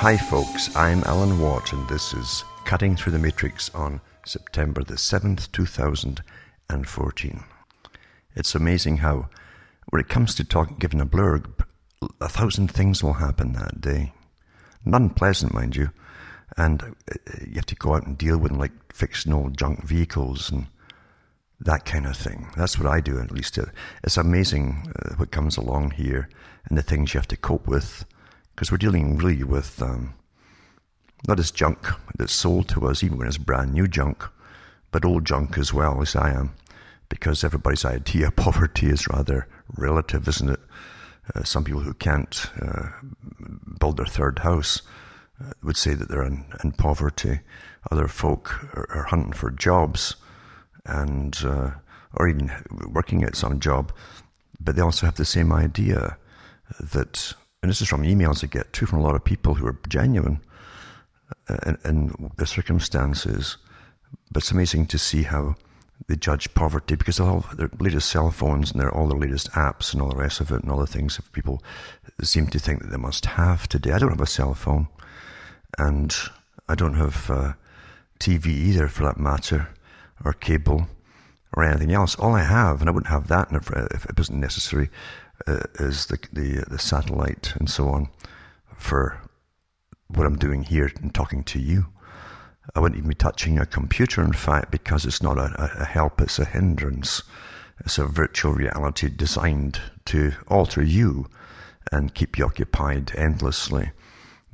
Hi, folks, I'm Alan Watt, and this is Cutting Through the Matrix on September the 7th, 2014. It's amazing how, when it comes to talk, giving a blurb, a thousand things will happen that day. None pleasant, mind you. And uh, you have to go out and deal with like fixing old junk vehicles and that kind of thing. That's what I do, at least. It's amazing uh, what comes along here and the things you have to cope with because we're dealing really with um, not as junk that's sold to us, even when it's brand new junk, but old junk as well, as I am, because everybody's idea of poverty is rather relative, isn't it? Uh, some people who can't uh, build their third house uh, would say that they're in, in poverty. Other folk are, are, hunting for jobs and uh, or even working at some job, but they also have the same idea that, and this is from emails I get too from a lot of people who are genuine uh, in, in the circumstances. But it's amazing to see how they judge poverty because all their latest cell phones and their, all their latest apps and all the rest of it and all the things that people seem to think that they must have today. I don't have a cell phone and I don't have uh, TV either for that matter or cable or anything else. All I have, and I wouldn't have that if, if it wasn't necessary, uh, is the, the the satellite and so on for what I'm doing here and talking to you. I wouldn't even be touching a computer, in fact, because it's not a, a help, it's a hindrance. It's a virtual reality designed to alter you and keep you occupied endlessly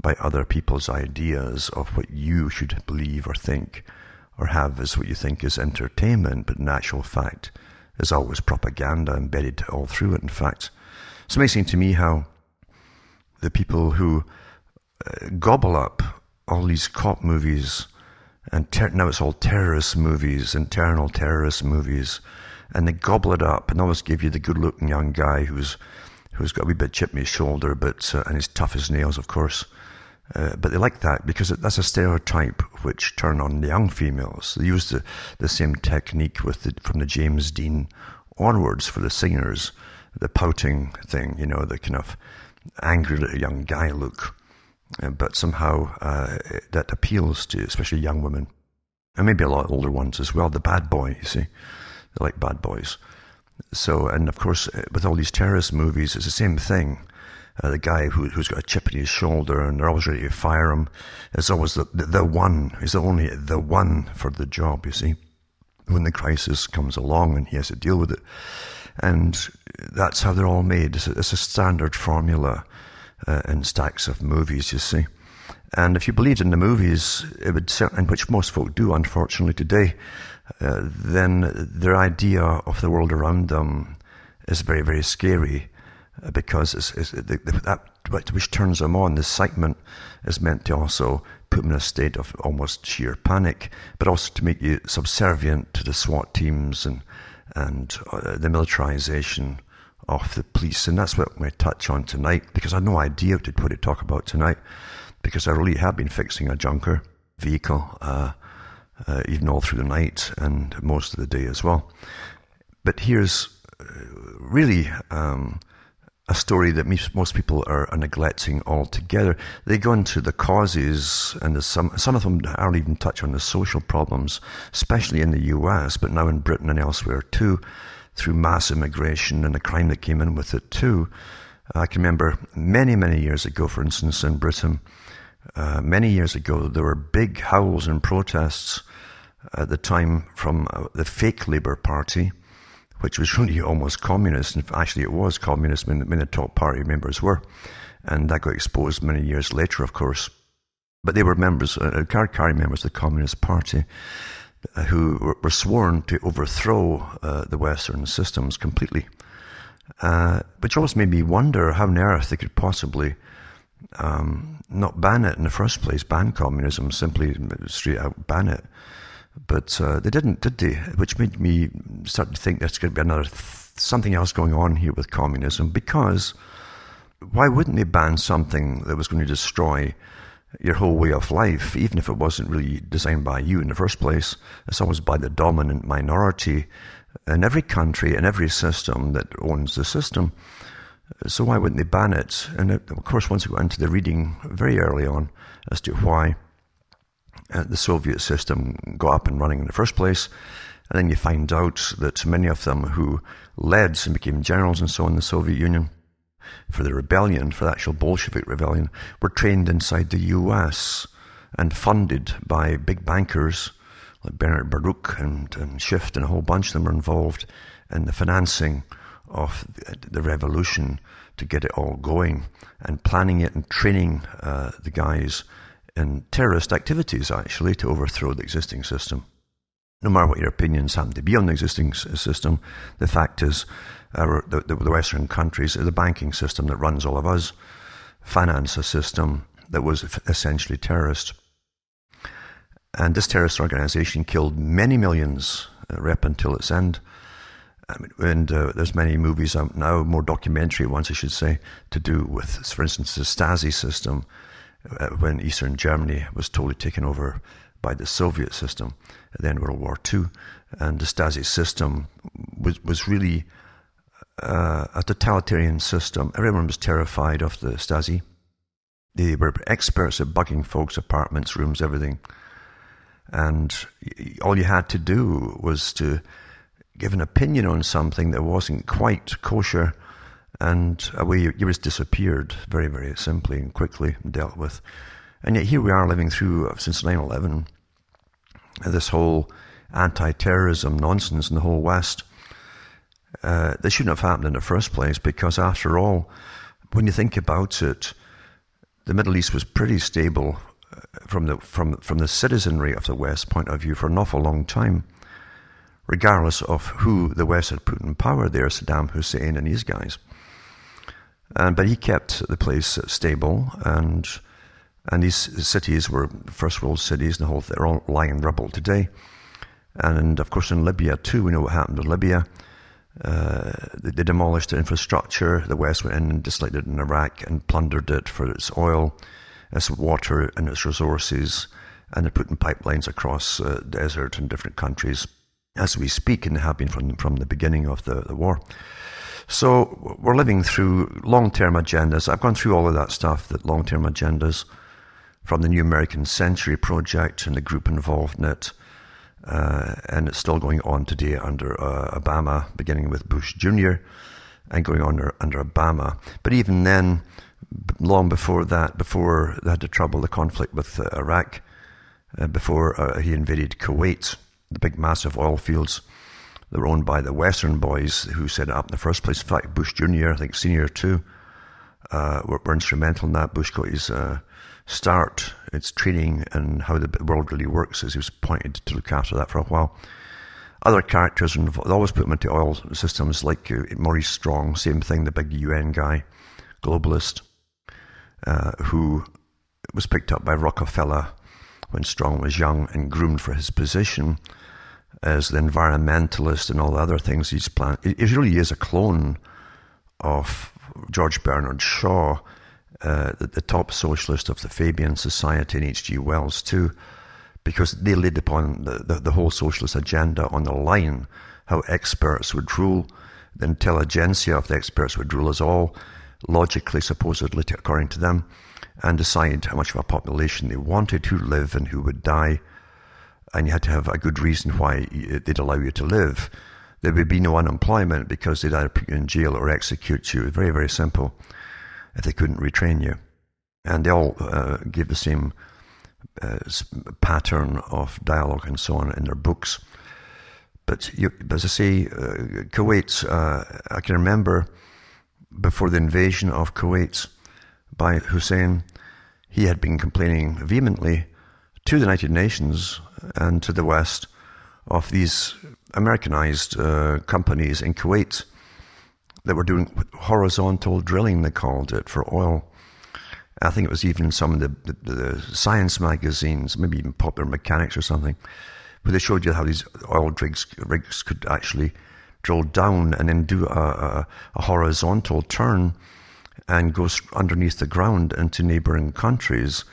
by other people's ideas of what you should believe or think or have as what you think is entertainment, but in actual fact is always propaganda embedded all through it. In fact, it's amazing to me how the people who uh, gobble up all these cop movies and ter- now it's all terrorist movies, internal terrorist movies, and they gobble it up and always give you the good-looking young guy who's who's got a wee bit chip in his shoulder, but uh, and he's tough as nails, of course. Uh, but they like that because that's a stereotype which turn on the young females. They use the, the same technique with the, from the James Dean onwards for the singers, the pouting thing, you know, the kind of angry little young guy look. Uh, but somehow uh, that appeals to especially young women and maybe a lot older ones as well. The bad boy, you see, they like bad boys. So, and of course, uh, with all these terrorist movies, it's the same thing uh, the guy who, has got a chip in his shoulder and they're always ready to fire him. It's always the, the, the one. He's only the one for the job, you see, when the crisis comes along and he has to deal with it. And that's how they're all made. It's a, it's a standard formula uh, in stacks of movies, you see. And if you believed in the movies, it would, and which most folk do, unfortunately, today, uh, then their idea of the world around them is very, very scary. Uh, because it's, it's, the, the, that which turns them on, the excitement, is meant to also put them in a state of almost sheer panic, but also to make you subservient to the SWAT teams and and uh, the militarization of the police. And that's what I'm going to touch on tonight because I had no idea what to talk about tonight because I really have been fixing a junker vehicle, uh, uh, even all through the night and most of the day as well. But here's uh, really um, a story that most people are, neglecting altogether. They go into the causes, and some some of them aren't even touch on the social problems, especially in the U.S., but now in Britain and elsewhere too, through mass immigration and the crime that came in with it too. I can remember many many years ago, for instance, in Britain, uh, many years ago, there were big howls and protests at the time from uh, the fake Labour Party which was really almost communist. And actually, it was communist when, when the top party members were. And that got exposed many years later, of course. But they were members, uh, card carrying members of the Communist Party uh, who were, sworn to overthrow uh, the Western systems completely. Uh, which always made me wonder how on earth they could possibly um, not ban it in the first place, ban communism, simply straight out ban it. But uh, they didn't, did they? Which made me start to think there's going to be another th- something else going on here with communism. Because why wouldn't they ban something that was going to destroy your whole way of life, even if it wasn't really designed by you in the first place? It's always by the dominant minority in every country, in every system that owns the system. So why wouldn't they ban it? And of course, once we got into the reading very early on as to why uh, the Soviet system got up and running in the first place, and then you find out that many of them who led and became generals and so on in the Soviet Union for the rebellion, for the actual Bolshevik rebellion, were trained inside the US and funded by big bankers like Bernard Baruch and, and Schiff and a whole bunch of them were involved in the financing of the revolution to get it all going and planning it and training uh, the guys in terrorist activities actually to overthrow the existing system. No matter what your opinions happen to be on the existing system, the fact is uh, the, the Western countries, the banking system that runs all of us, finance a system that was essentially terrorist. And this terrorist organization killed many millions uh, until its end. I mean, and uh, there's many movies out now, more documentary ones, I should say, to do with, for instance, the Stasi system uh, when Eastern Germany was totally taken over by the Soviet system at the end of World War II. And the Stasi system was, was really uh, a totalitarian system. Everyone was terrified of the Stasi. They were experts at bugging folks' apartments, rooms, everything. And all you had to do was to give an opinion on something that wasn't quite kosher, and away you, you just disappeared very, very simply and quickly dealt with. And yet here we are living through, uh, since 9 11, this whole anti terrorism nonsense in the whole West. Uh, this shouldn't have happened in the first place because, after all, when you think about it, the Middle East was pretty stable uh, from the, from, from the citizenry of the West point of view for an awful long time regardless of who the West had put in power there, Saddam Hussein and these guys. And, but he kept the place stable, and and these cities were first world cities, and the whole they're all lying in rubble today. And of course, in Libya too, we know what happened in Libya. Uh, they, they, demolished the infrastructure. The West went in and disliked it in Iraq and plundered it for its oil, its water, and its resources. And they're putting pipelines across uh, desert in different countries as we speak and have been from, from the beginning of the, the war. So we're living through long-term agendas. I've gone through all of that stuff, that long-term agendas from the New American Century Project and the group involved in it. Uh, and it's still going on today under uh, Obama, beginning with Bush Jr. and going on under, under Obama. But even then, long before that, before they had the trouble, the conflict with uh, Iraq, uh, before uh, he invaded Kuwait, the big massive oil fields that were owned by the Western boys who set it up in the first place. In fact, Bush Jr., I think Senior too, uh, were, were, instrumental in that. Bush got his uh, start, its training, and how the world really works, as he was appointed to look after that for a while. Other characters involved, always put them into oil systems like uh, Maurice Strong, same thing, the big UN guy, globalist, uh, who was picked up by Rockefeller when Strong was young and groomed for his position as the environmentalist and all the other things he's planned. It really is a clone of George Bernard Shaw, uh, the, the, top socialist of the Fabian Society, and H.G. Wells too, because they laid upon the, the, the whole socialist agenda on the line, how experts would rule, the intelligentsia of the experts would rule us all, logically, supposedly, according to them and decide how much of a population they wanted, who live and who would die. And you had to have a good reason why they'd allow you to live. There would be no unemployment because they'd either put you in jail or execute you. Very, very simple if they couldn't retrain you. And they all uh, give the same uh, pattern of dialogue and so on in their books. But you, as I say, uh, Kuwait, uh, I can remember before the invasion of Kuwait, by Hussein, he had been complaining vehemently to the United Nations and to the West of these Americanized uh, companies in Kuwait that were doing horizontal drilling, they called it, for oil. I think it was even in some of the, the, the science magazines, maybe even Popular Mechanics or something, where they showed you how these oil rigs, rigs could actually drill down and then do a, a, a horizontal turn and go underneath the ground into neighboring countries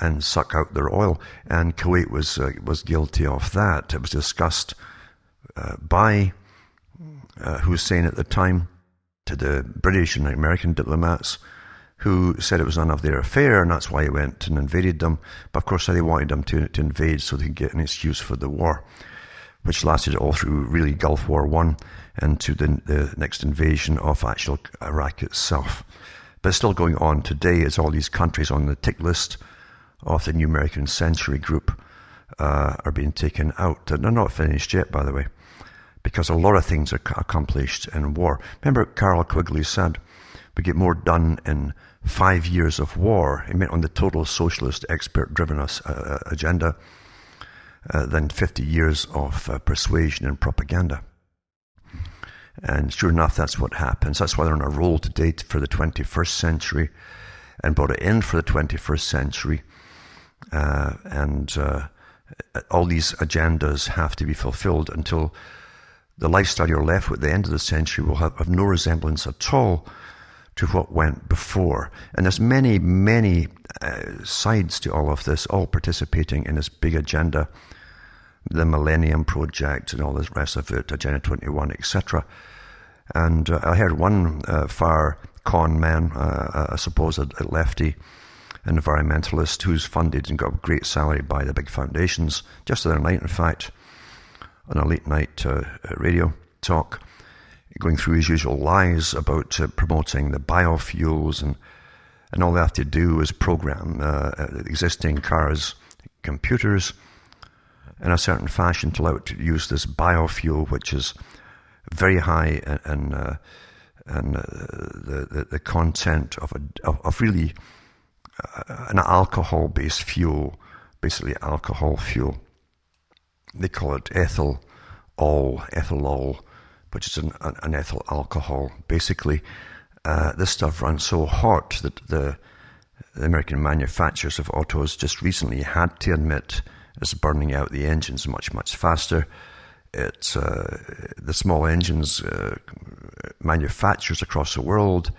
and suck out their oil. And Kuwait was uh, was guilty of that. It was discussed uh, by uh, Hussein at the time to the British and American diplomats who said it was none of their affair and that's why he went and invaded them. But of course, they wanted them to, to invade so they could get an excuse for the war, which lasted all through really Gulf War One and to the, the next invasion of actual Iraq itself. But still going on today as all these countries on the tick list of the New American Century Group uh, are being taken out. They're not finished yet, by the way, because a lot of things are accomplished in war. Remember, Carroll Quigley said, we get more done in five years of war, he meant on the total socialist expert driven uh, uh, agenda, uh, than 50 years of uh, persuasion and propaganda. And sure enough, that's what happens. That's why they're on a roll to date for the 21st century and brought it in for the 21st century. Uh, and uh, all these agendas have to be fulfilled until the lifestyle you're left with at the end of the century will have, have no resemblance at all to what went before. And there's many, many uh, sides to all of this, all participating in this big agenda, the Millennium Project and all this rest of it, Agenda 21, etc. And uh, I heard one uh, far con man, uh, a supposed lefty, environmentalist who's funded and got a great salary by the big foundations, just the other night, in fact, on a late night uh, radio talk, going through his usual lies about uh, promoting the biofuels and and all they have to do is program uh, existing cars, computers, in a certain fashion to allow it to use this biofuel, which is very high in, in uh, and uh, the, the, the content of a of, of really uh, an alcohol based fuel, basically alcohol fuel. They call it ethyl all ethanol which is an, an ethyl alcohol. Basically, uh, this stuff runs so hot that the, the, American manufacturers of autos just recently had to admit it's burning out the engines much, much faster. It's uh, the small engines uh, manufacturers across the world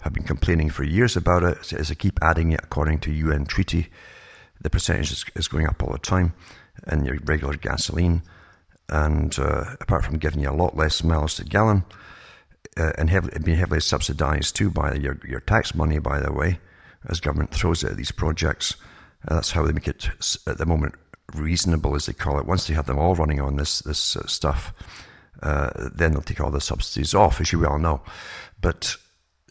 have been complaining for years about it. As they keep adding it, according to UN treaty, the percentage is, is going up all the time in your regular gasoline and uh, apart from giving you a lot less miles to gallon, uh, and heavily, being heavily subsidised too by your, your tax money, by the way, as government throws it at these projects. Uh, that's how they make it at the moment reasonable, as they call it. Once they have them all running on this this uh, stuff, uh, then they'll take all the subsidies off, as you well know. But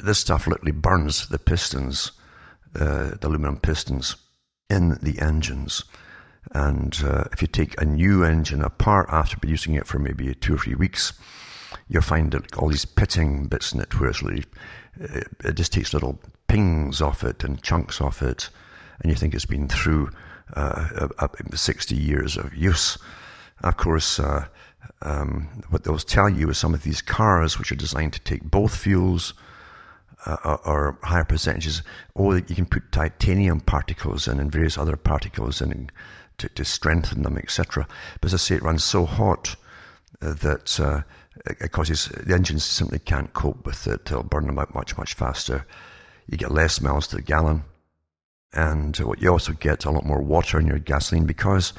this stuff literally burns the pistons, uh, the aluminum pistons in the engines. And uh, if you take a new engine apart after producing it for maybe two or three weeks, you'll find that all these pitting bits in it where it's really, uh, it just takes little pings off it and chunks off it, and you think it's been through uh, 60 years of use. Of course, uh, um, what they'll tell you is some of these cars, which are designed to take both fuels, uh, or higher percentages, or you can put titanium particles in and various other particles in to, to strengthen them, etc. But as I say, it runs so hot uh, that uh, it causes the engines simply can't cope with it. It'll burn them out much, much faster. You get less miles to the gallon. And what you also get a lot more water in your gasoline because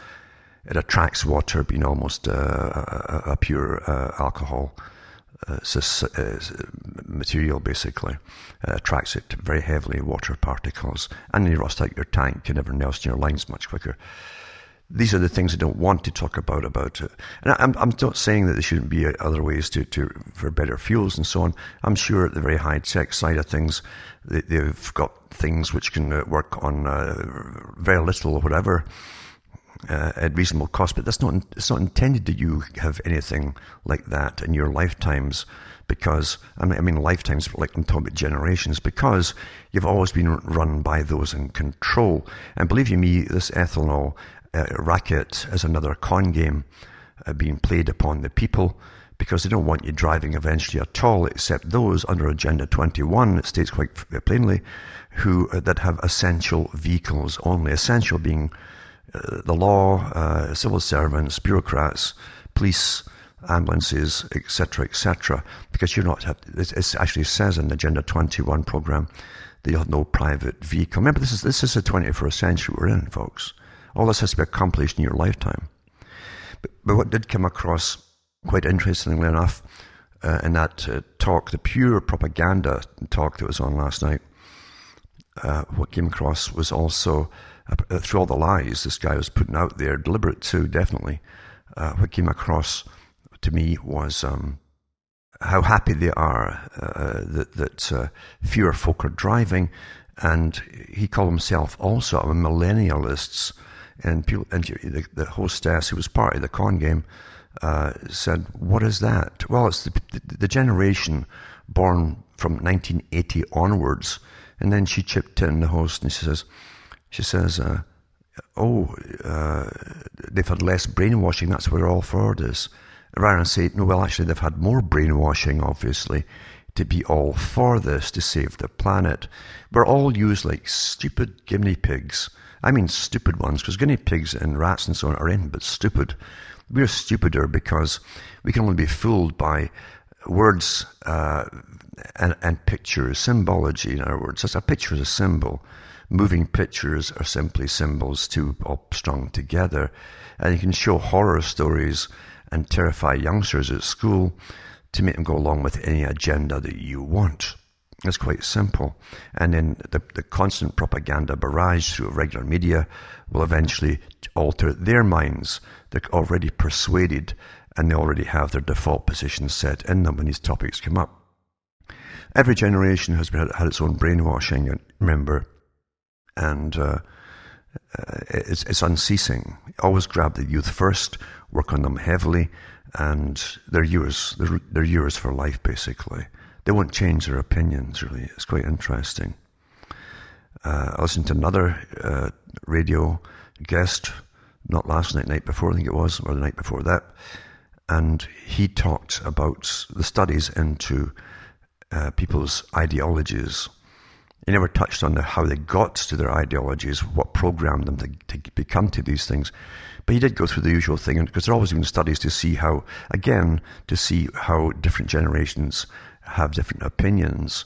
it attracts water, being almost uh, a, a, pure uh, alcohol uh, uh, material, basically. It attracts it very heavily, water particles, and you rust out your tank and everything else in your lines much quicker these are the things I don't want to talk about about it. And I'm, I'm not saying that there shouldn't be other ways to, to for better fuels and so on. I'm sure at the very high tech side of things, they, have got things which can uh, work on uh, very little or whatever uh, at reasonable cost. But that's not it's not intended that you have anything like that in your lifetimes. Because I mean, I mean lifetimes, like I'm talking about generations, because you've always been run by those in control. And believe you me, this ethanol uh, racket is another con game uh, being played upon the people because they don't want you driving eventually at all, except those under Agenda 21, it states quite plainly, who uh, that have essential vehicles only. Essential being uh, the law, uh, civil servants, bureaucrats, police, ambulances, etc., etc. Because you're not. It actually says in the Agenda 21 program that you have no private vehicle. Remember, this is this is the 21st century we're in, folks. All this has to be accomplished in your lifetime. But, but what did come across quite interestingly enough uh, in that uh, talk, the pure propaganda talk that was on last night, uh, what came across was also, uh, through all the lies this guy was putting out there, deliberate too, definitely, uh, what came across to me was um, how happy they are uh, that, that uh, fewer folk are driving. And he called himself also a millennialist. And, people, and the, the hostess, who was part of the con game, uh, said, What is that? Well, it's the, the, generation born from 1980 onwards. And then she chipped in, the host, and she says, she says, uh, Oh, uh, they've had less brainwashing, that's what we're all for this rather said, no, well, actually, they've had more brainwashing, obviously, to be all for this to save the planet. We're all used like stupid guinea pigs. I mean, stupid ones, because guinea pigs and rats and so on are in, but stupid. We're stupider because we can only be fooled by words uh, and, and pictures, symbology, in other words. As a picture is a symbol. Moving pictures are simply symbols too all strung together. And you can show horror stories and terrify youngsters at school to make them go along with any agenda that you want. It's quite simple. And then the, the constant propaganda barrage through regular media will eventually alter their minds. They're already persuaded and they already have their default positions set in them when these topics come up. Every generation has had, its own brainwashing, remember, and uh, uh, it's, it's unceasing. Always grab the youth first, work on them heavily, and they're yours. They're, they're yours for life, basically. They won't change their opinions, really. It's quite interesting. Uh, I listened to another uh, radio guest, not last night, night before, I think it was, or the night before that, and he talked about the studies into uh, people's ideologies he never touched on how they got to their ideologies, what programmed them to, to become to these things. But he did go through the usual thing, because there are always been studies to see how, again, to see how different generations have different opinions.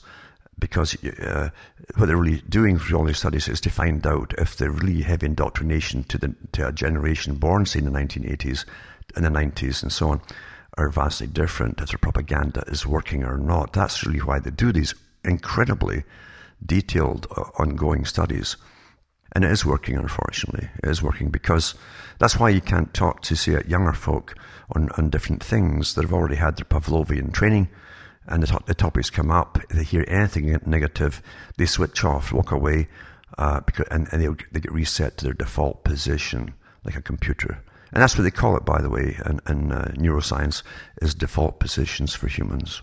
Because uh, what they're really doing through all these studies is to find out if the really heavy indoctrination to, the, to a generation born, say, in the 1980s and the 90s and so on, are vastly different, if their propaganda is working or not. That's really why they do these incredibly detailed, uh, ongoing studies. And it is working, unfortunately. It is working because that's why you can't talk to, say, younger folk on, on different things that have already had their Pavlovian training and the, the topics come up, they hear anything negative, they switch off, walk away, uh, because, and, and they, they get reset to their default position, like a computer. And that's what they call it, by the way, in, in uh, neuroscience, is default positions for humans.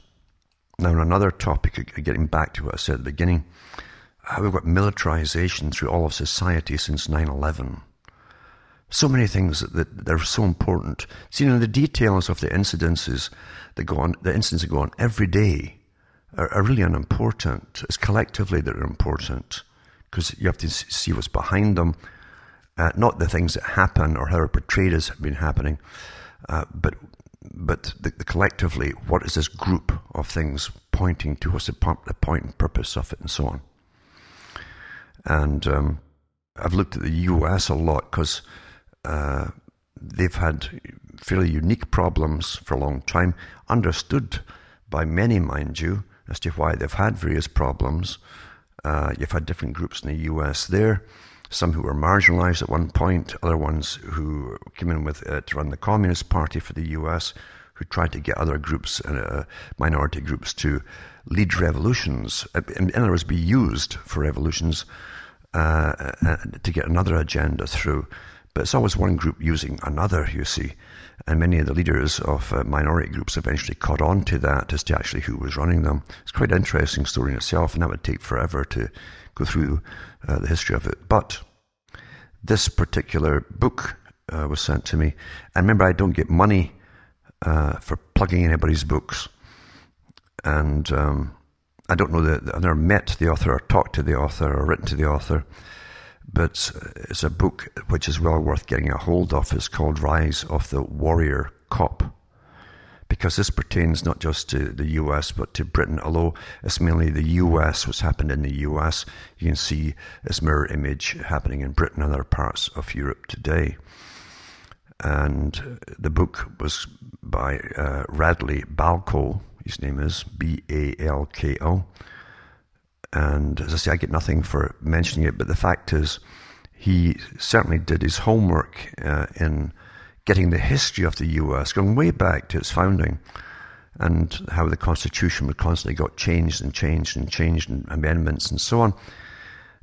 Now, on another topic, getting back to what I said at the beginning, how we've got militarization through all of society since 9 11. So many things that, that, are so important. See, you know, the details of the incidences that go on, the incidents that go on every day are, are really unimportant. It's collectively that are important because you have to see what's behind them, uh, not the things that happen or how they're portrayed as been happening, uh, but but the, the collectively, what is this group of things pointing to? What's the, the point and purpose of it, and so on. And um, I've looked at the U.S. a lot because uh, they've had fairly unique problems for a long time, understood by many, mind you, as to why they've had various problems. Uh, you've had different groups in the U.S. there some who were marginalized at one point, other ones who came in with uh, to run the Communist Party for the US, who tried to get other groups, uh, minority groups, to lead revolutions, uh, in, in other words, be used for revolutions uh, uh, to get another agenda through. But it's always one group using another, you see. And many of the leaders of uh, minority groups eventually caught on to that as to actually who was running them. It's quite an interesting story in itself, and that would take forever to go through uh, the history of it. But this particular book uh, was sent to me. And remember, I don't get money uh, for plugging anybody's books. And um, I don't know that I've never met the author or talked to the author or written to the author. But it's a book which is well worth getting a hold of. It's called Rise of the Warrior Cop because this pertains not just to the US but to Britain, although it's mainly the US, what's happened in the US. You can see this mirror image happening in Britain and other parts of Europe today. And the book was by uh, Radley Balko. his name is B A L K O. And as I say, I get nothing for mentioning it, but the fact is, he certainly did his homework uh, in getting the history of the US, going way back to its founding, and how the Constitution constantly got changed and changed and changed, and amendments and so on.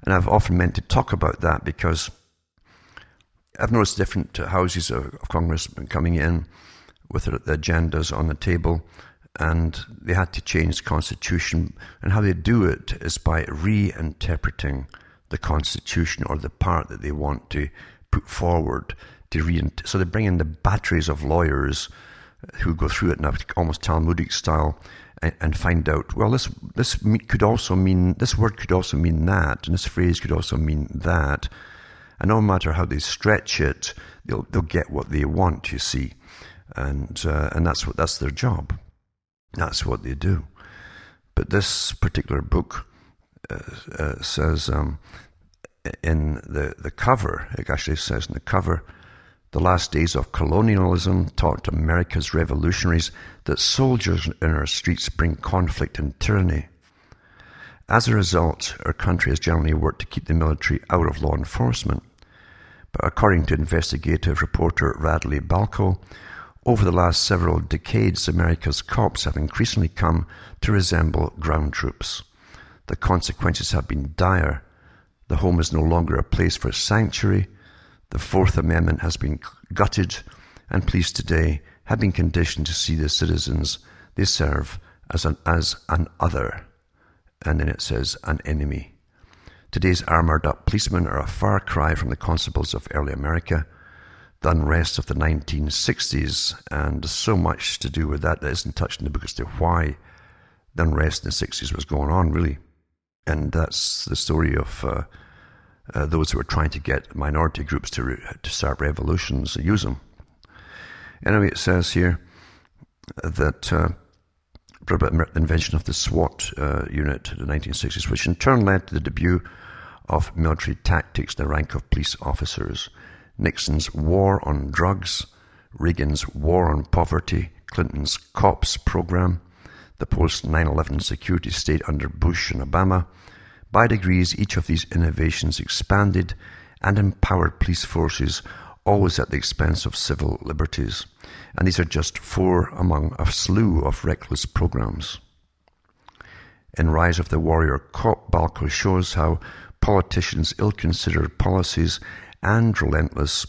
And I've often meant to talk about that because I've noticed different houses of, of Congress coming in with their agendas on the table, and they had to change the Constitution. And how they do it is by reinterpreting the Constitution or the part that they want to put forward to. So they bring in the batteries of lawyers who go through it in almost Talmudic style and, and find out. Well, this this could also mean this word could also mean that, and this phrase could also mean that. And no matter how they stretch it, they'll, they'll get what they want, you see. And, uh, and that's what, that's their job. That's what they do. But this particular book uh, uh, says, um, in the, the cover, it actually says in the cover, the last days of colonialism taught America's revolutionaries that soldiers in our streets bring conflict and tyranny. As a result, our country has generally worked to keep the military out of law enforcement. But according to investigative reporter Radley Balko, over the last several decades, America's cops have increasingly come to resemble ground troops. The consequences have been dire. The home is no longer a place for sanctuary. The Fourth Amendment has been gutted, and police today have been conditioned to see the citizens they serve as an, as an other. And then it says an enemy. Today's armoured up policemen are a far cry from the constables of early America, the unrest of the 1960s, and so much to do with that that isn't touched in the book as to why the unrest in the 60s was going on, really. And that's the story of uh, uh, those who are trying to get minority groups to, re- to start revolutions, use them. Anyway, it says here that uh, the invention of the SWAT uh, unit in the 1960s, which in turn led to the debut of military tactics in the rank of police officers. Nixon's war on drugs, Reagan's war on poverty, Clinton's COPS program, the post 9 11 security state under Bush and Obama. By degrees, each of these innovations expanded and empowered police forces, always at the expense of civil liberties. And these are just four among a slew of reckless programs. In Rise of the Warrior Cop, Balko shows how politicians' ill-considered policies and relentless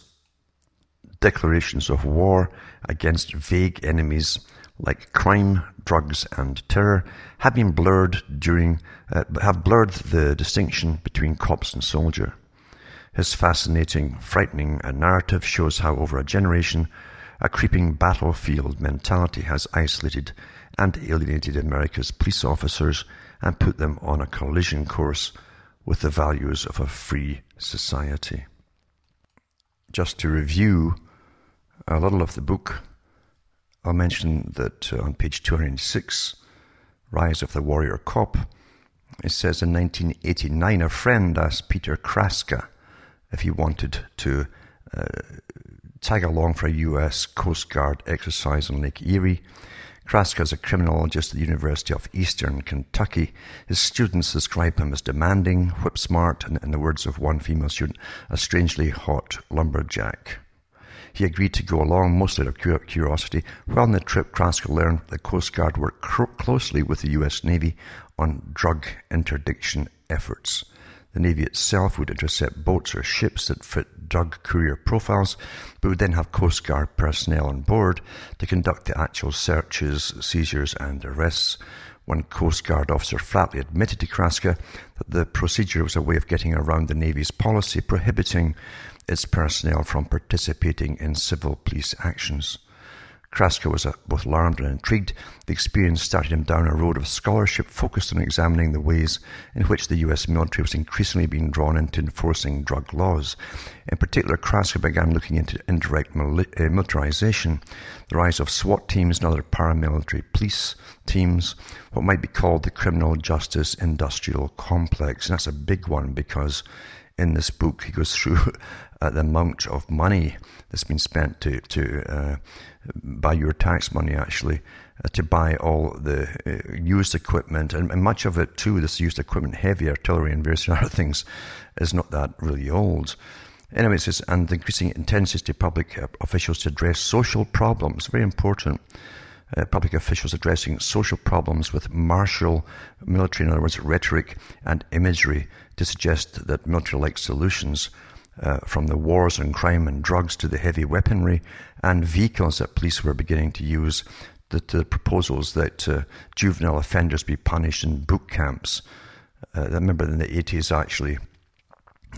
declarations of war against vague enemies like crime, drugs, and terror have been blurred during uh, have blurred the distinction between cops and soldier. His fascinating, frightening narrative shows how over a generation a creeping battlefield mentality has isolated and alienated America's police officers and put them on a collision course with the values of a free society. Just to review a little of the book, I'll mention that uh, on page 206, Rise of the Warrior Cop, it says in 1989, a friend asked Peter Kraska if he wanted to uh, tag along for a US Coast Guard exercise on Lake Erie. Kraska is a criminologist at the University of Eastern Kentucky. His students describe him as demanding, whip smart, and in the words of one female student, a strangely hot lumberjack. He agreed to go along, mostly out of curiosity. While on the trip, Kraska learned the Coast Guard worked closely with the US Navy on drug interdiction efforts. The Navy itself would intercept boats or ships that fit drug courier profiles, but would then have Coast Guard personnel on board to conduct the actual searches, seizures, and arrests. One Coast Guard officer flatly admitted to Kraska that the procedure was a way of getting around the Navy's policy prohibiting its personnel from participating in civil police actions. Kraska was uh, both alarmed and intrigued. The experience started him down a road of scholarship focused on examining the ways in which the US military was increasingly being drawn into enforcing drug laws. In particular, Kraska began looking into indirect uh, militarization, the rise of SWAT teams and other paramilitary police teams, what might be called the criminal justice industrial complex. And that's a big one because in this book, he goes through uh, the amount of money that's been spent to, to uh, by your tax money, actually, uh, to buy all the uh, used equipment, and, and, much of it too, this used equipment, heavy artillery and various other things, is not that really old. Anyway, it says, and increasing intensity to public uh, officials to address social problems, very important. Uh, public officials addressing social problems with martial military, in other words, rhetoric and imagery to suggest that military-like solutions uh, from the wars on crime and drugs to the heavy weaponry and vehicles that police were beginning to use the, the proposals that uh, juvenile offenders be punished in boot camps. Uh, I remember in the 80s, actually,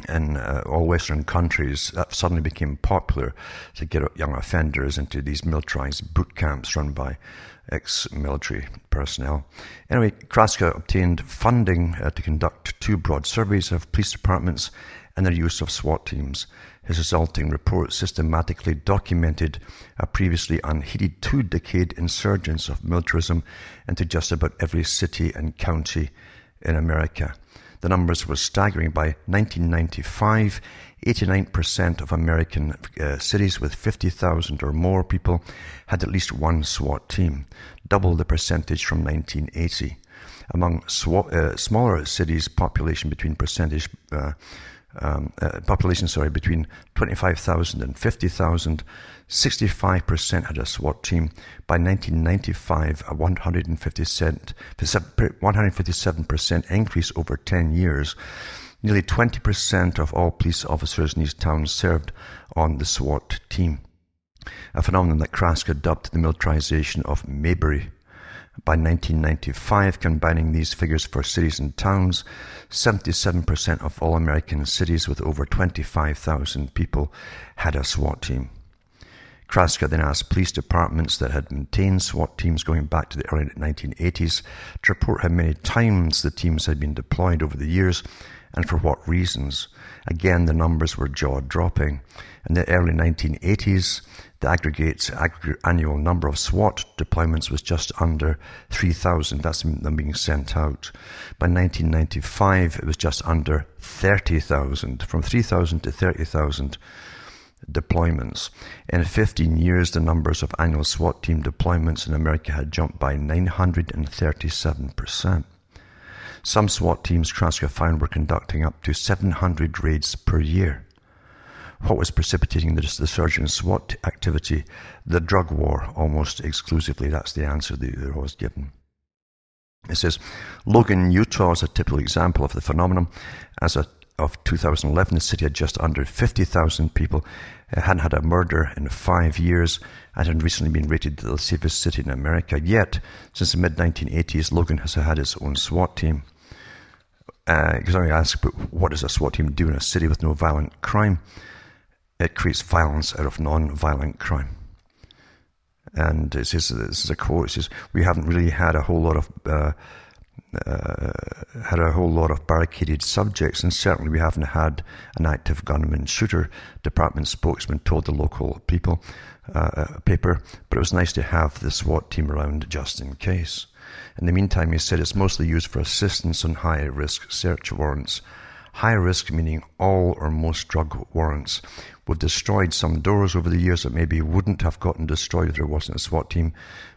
in uh, all Western countries, that suddenly became popular to get young offenders into these militarized boot camps run by ex-military personnel. Anyway, Kraska obtained funding uh, to conduct two broad surveys of police departments and their use of SWAT teams. His resulting report systematically documented a previously unheeded two-decade insurgence of militarism into just about every city and county in America. The numbers were staggering. By 1995, 89% of American uh, cities with 50,000 or more people had at least one SWAT team, double the percentage from 1980. Among SWAT, uh, smaller cities, population between percentage uh, um, uh, population, sorry, between 25,000 and 50,000, 65% had a SWAT team. By 1995, a 157% increase over 10 years. Nearly 20% of all police officers in these towns served on the SWAT team. A phenomenon that Kraska dubbed the militarization of Mayberry. By 1995, combining these figures for cities and towns, 77% of all American cities with over 25,000 people had a SWAT team. Kraska then asked police departments that had maintained SWAT teams going back to the early 1980s to report how many times the teams had been deployed over the years and for what reasons. Again, the numbers were jaw dropping. In the early 1980s, the aggregate, annual number of SWAT deployments was just under 3,000. That's them being sent out. By 1995, it was just under 30,000, from 3,000 to 30,000 deployments. In 15 years, the numbers of annual SWAT team deployments in America had jumped by 937%. Some SWAT teams Kraska found were conducting up to 700 raids per year. What was precipitating the, the surge in SWAT activity? The drug war, almost exclusively. That's the answer that they're always given. It says, Logan, Utah is a typical example of the phenomenon. As a, of 2011, the city had just under 50,000 people, hadn't had a murder in five years, and had recently been rated the safest city in America. Yet, since the mid 1980s, Logan has had its own SWAT team. Because uh, I ask, but what does a SWAT team do in a city with no violent crime? It creates violence out of non-violent crime. And it says, this is a quote, it says, we haven't really had a whole lot of, uh, uh, had a whole lot of barricaded subjects, and certainly we haven't had an active gunman shooter, department spokesman told the local people, uh, paper, but it was nice to have the SWAT team around just in case. In the meantime, he said it's mostly used for assistance on high risk search warrants. High risk meaning all or most drug warrants. We've destroyed some doors over the years that maybe wouldn't have gotten destroyed if there wasn't a SWAT team,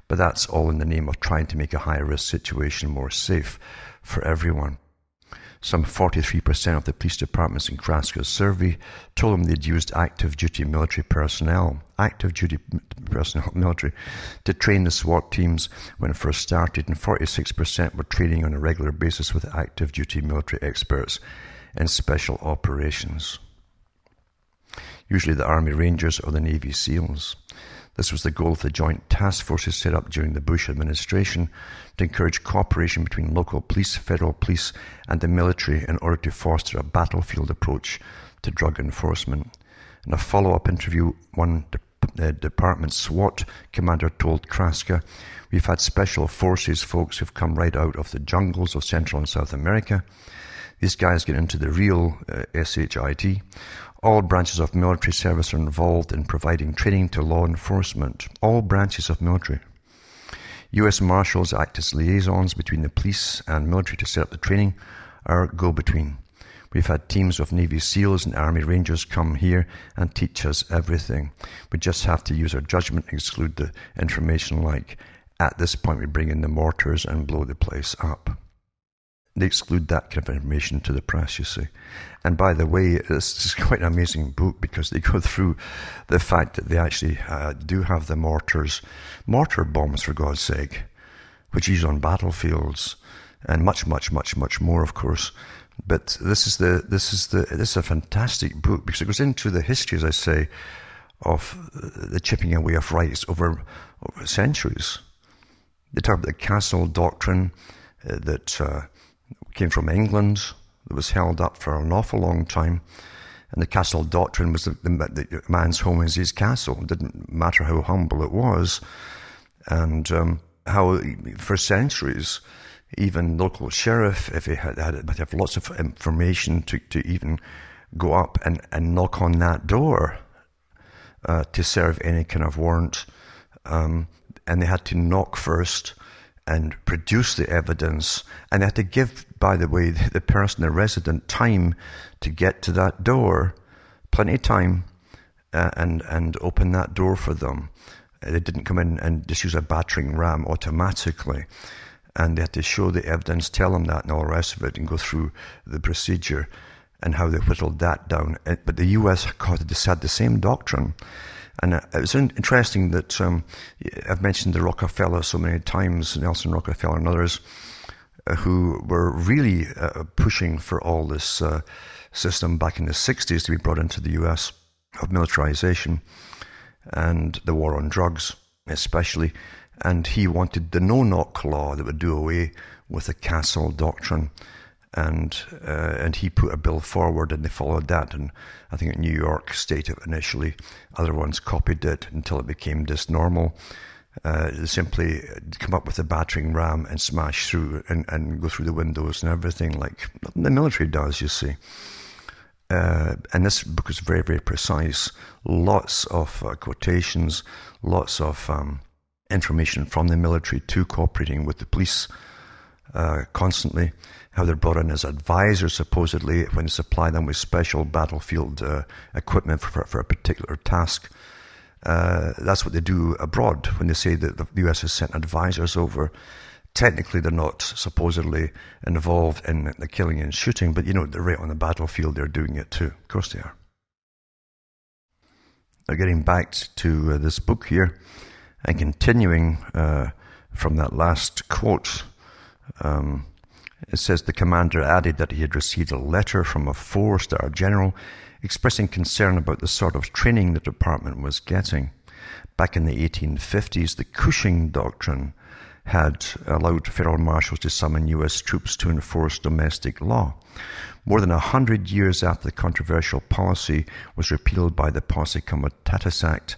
but that's all in the name of trying to make a high risk situation more safe for everyone. Some 43% of the police departments in Kraska's survey told them they'd used active duty military personnel, active duty personnel, military, to train the SWAT teams when it first started, and 46% were training on a regular basis with active duty military experts in special operations. Usually the Army Rangers or the Navy SEALs. This was the goal of the joint task forces set up during the Bush administration to encourage cooperation between local police, federal police, and the military in order to foster a battlefield approach to drug enforcement. In a follow up interview, one de- uh, department SWAT commander told Kraska, We've had special forces folks who've come right out of the jungles of Central and South America. These guys get into the real uh, SHIT. All branches of military service are involved in providing training to law enforcement. All branches of military. U.S. Marshals act as liaisons between the police and military to set up the training or go between. We've had teams of Navy SEALs and Army Rangers come here and teach us everything. We just have to use our judgment, and exclude the information like, at this point we bring in the mortars and blow the place up. They exclude that kind of information to the press, you see. And by the way, this is quite an amazing book because they go through the fact that they actually uh, do have the mortars, mortar bombs for God's sake, which use on battlefields, and much, much, much, much more, of course. But this is the this is the this is a fantastic book because it goes into the history, as I say, of the chipping away of rights over, over centuries. They talk about the castle doctrine uh, that uh, came from England, that was held up for an awful long time. And the castle doctrine was that the, man's home is his castle. It didn't matter how humble it was. And um, how, for centuries, even local sheriff, if he had, had but have lots of information to, to even go up and, and knock on that door uh, to serve any kind of warrant. Um, and they had to knock first and produce the evidence. And they had to give, by the way, the person, the resident, time to get to that door, plenty of time, uh, and, and open that door for them. They didn't come in and just use a battering ram automatically and they had to show the evidence, tell them that, and all the rest of it, and go through the procedure and how they whittled that down. But the US had the same doctrine. And uh, it was interesting that um, I've mentioned the Rockefeller so many times, Nelson Rockefeller and others, uh, who were really uh, pushing for all this uh, system back in the 60s to be brought into the US of militarization and the war on drugs, especially and he wanted the no-knock law that would do away with the castle doctrine. And uh, and he put a bill forward, and they followed that. And I think New York State initially, other ones copied it until it became just normal. Uh, simply come up with a battering ram and smash through and, and go through the windows and everything like the military does, you see. Uh, and this book is very, very precise. Lots of uh, quotations, lots of um, information from the military to cooperating with the police uh, constantly, how they're brought in as advisors supposedly when they supply them with special battlefield uh, equipment for, for, a particular task. Uh, that's what they do abroad when they say that the US has sent advisors over. Technically, they're not supposedly involved in the killing and shooting, but you know, they're right on the battlefield, they're doing it too. Of course they are. Now, getting back to uh, this book here, and continuing uh, from that last quote, um, it says the commander added that he had received a letter from a four star general expressing concern about the sort of training the department was getting. Back in the 1850s, the Cushing Doctrine had allowed federal marshals to summon U.S. troops to enforce domestic law. More than a hundred years after the controversial policy was repealed by the Posse Comitatus Act,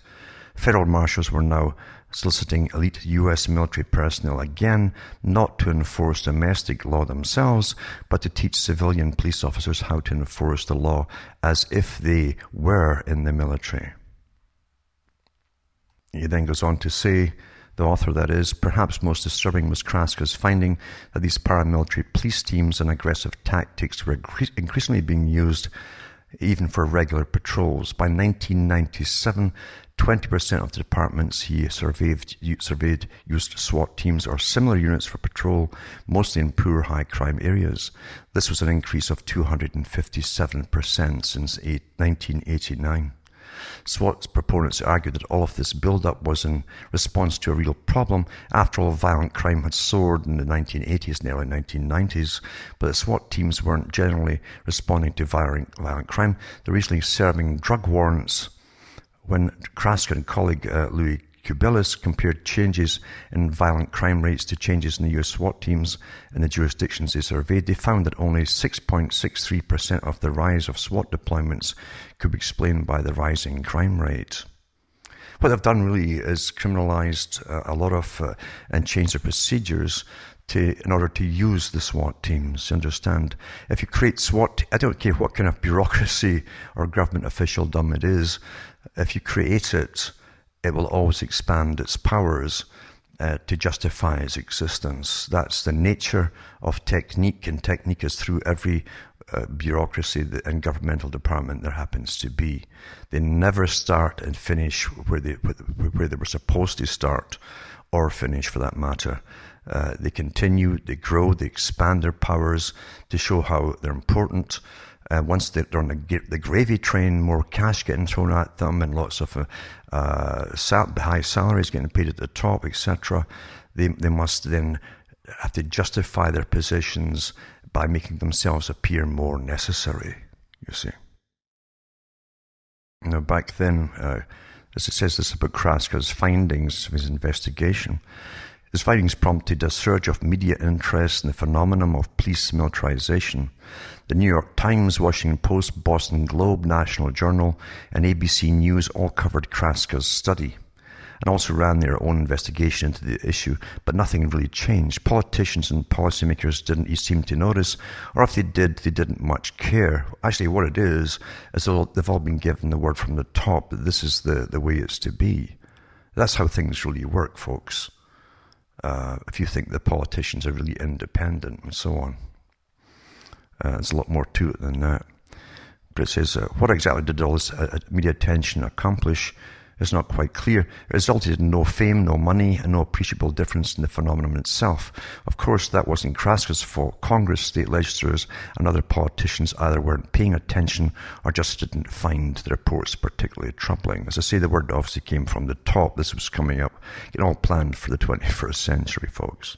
federal marshals were now soliciting elite U.S. military personnel again not to enforce domestic law themselves, but to teach civilian police officers how to enforce the law as if they were in the military. He then goes on to say, the author that is, perhaps most disturbing was Kraska's finding that these paramilitary police teams and aggressive tactics were increasingly being used even for regular patrols. By 1997, 20% of the departments he surveyed, surveyed used SWAT teams or similar units for patrol, mostly in poor high crime areas. This was an increase of 257% since 1989. SWAT proponents argued that all of this build-up was in response to a real problem. After all, violent crime had soared in the 1980s and early 1990s, but the SWAT teams weren't generally responding to violent, violent crime. They're usually serving drug warrants when Kraska and colleague uh, Louis Cubellis compared changes in violent crime rates to changes in the US SWAT teams in the jurisdictions they surveyed, they found that only 6.63% of the rise of SWAT deployments could be explained by the rising crime rate. What they've done really is criminalized uh, a lot of uh, and changed their procedures to, in order to use the SWAT teams. You understand? If you create SWAT, I don't care what kind of bureaucracy or government officialdom it is, if you create it, it will always expand its powers uh, to justify its existence. That's the nature of technique, and technique is through every uh, bureaucracy and governmental department there happens to be. They never start and finish where they, where they were supposed to start or finish for that matter. Uh, they continue, they grow, they expand their powers to show how they're important. Uh, once they're on the, the, gravy train, more cash getting thrown at them and lots of uh, uh high salaries getting paid at the top, etc. They, they must then have to justify their positions by making themselves appear more necessary, you see. Now, back then, uh, as it says this about Kraska's findings of his investigation, his findings prompted a surge of media interest in the phenomenon of police militarization. The New York Times, Washington Post, Boston Globe, National Journal, and ABC News all covered Kraska's study and also ran their own investigation into the issue, but nothing really changed. Politicians and policymakers didn't seem to notice, or if they did, they didn't much care. Actually, what it is, is they've all been given the word from the top that this is the, the way it's to be. That's how things really work, folks. Uh, if you think the politicians are really independent and so on. Uh, there's a lot more to it than that. But it says, uh, what exactly did all this uh, media attention accomplish? Is not quite clear. It resulted in no fame, no money, and no appreciable difference in the phenomenon itself. Of course, that wasn't Kraska's fault. Congress, state legislators, and other politicians either weren't paying attention or just didn't find the reports particularly troubling. As I say, the word obviously came from the top. This was coming up, getting all planned for the 21st century, folks.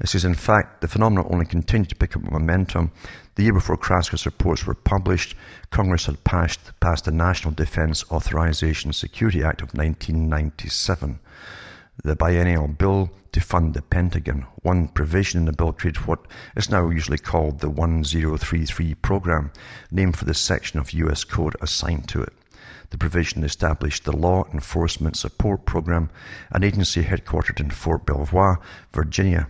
It says, in fact, the phenomenon only continued to pick up momentum. The year before Kraska's reports were published, Congress had passed, passed the National Defense Authorization Security Act of 1997, the biennial bill to fund the Pentagon. One provision in the bill created what is now usually called the 1033 program, named for the section of U.S. code assigned to it. The provision established the Law Enforcement Support Program, an agency headquartered in Fort Belvoir, Virginia.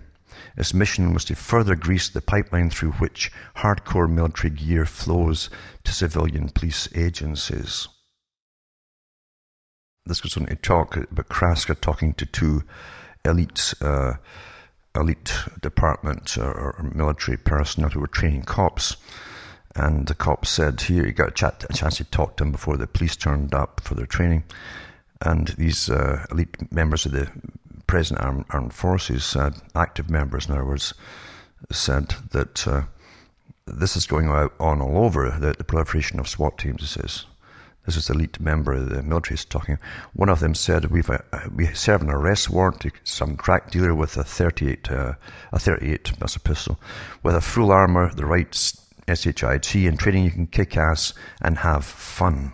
Its mission was to further grease the pipeline through which hardcore military gear flows to civilian police agencies. This goes on to talk about Kraska talking to two elite, uh, elite department or, or military personnel who were training cops. And the cop said, Here, you got a, chat, a chance to talk to them before the police turned up for their training. And these uh, elite members of the present armed, armed forces said, active members in other words, said that uh, this is going on all over, the, the proliferation of SWAT teams, this is. This is the elite member of the military is talking. One of them said, "We've uh, we serve an arrest warrant to some crack dealer with a 38 uh, a 38 that's a pistol, with a full armor, the right SHIT, and training you can kick ass and have fun."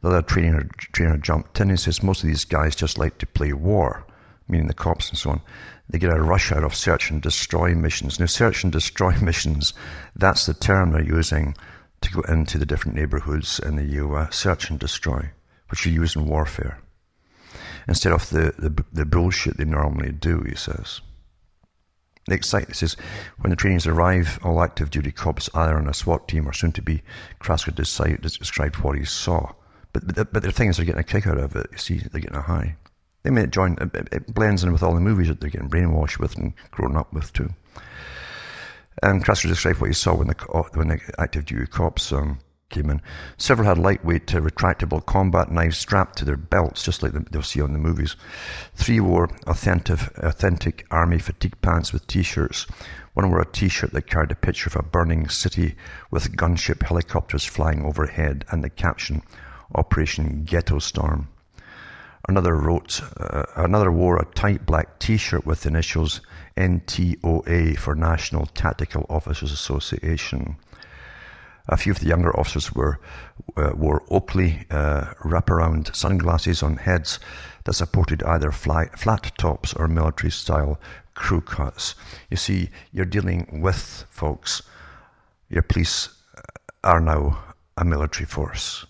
The other trainer trainer jumped in and says, "Most of these guys just like to play war." Meaning the cops and so on, they get a rush out of search and destroy missions. Now, search and destroy missions, that's the term they're using to go into the different neighborhoods in the US. Search and destroy, which you use in warfare. Instead of the, the, the bullshit they normally do, he says. Next slide, it says, when the trainees arrive, all active duty cops, either on a SWAT team or soon to be, Kraska described what he saw. But, but, but the thing is, they're getting a kick out of it. You see, they're getting a high. They may join, it blends in with all the movies that they're getting brainwashed with and grown up with too. And Kraska described what he saw when the, when the active duty cops um, came in. Several had lightweight, uh, retractable combat knives strapped to their belts, just like they'll see on the movies. Three wore authentic, authentic army fatigue pants with t-shirts. One wore a t-shirt that carried a picture of a burning city with gunship helicopters flying overhead and the caption, Operation Ghetto Storm. Another wrote, uh, another wore a tight black T-shirt with initials NTOA for National Tactical Officers Association. A few of the younger officers were, uh, wore Oakley uh, wraparound sunglasses on heads that supported either fly, flat tops or military style crew cuts. You see, you're dealing with folks. Your police are now a military force.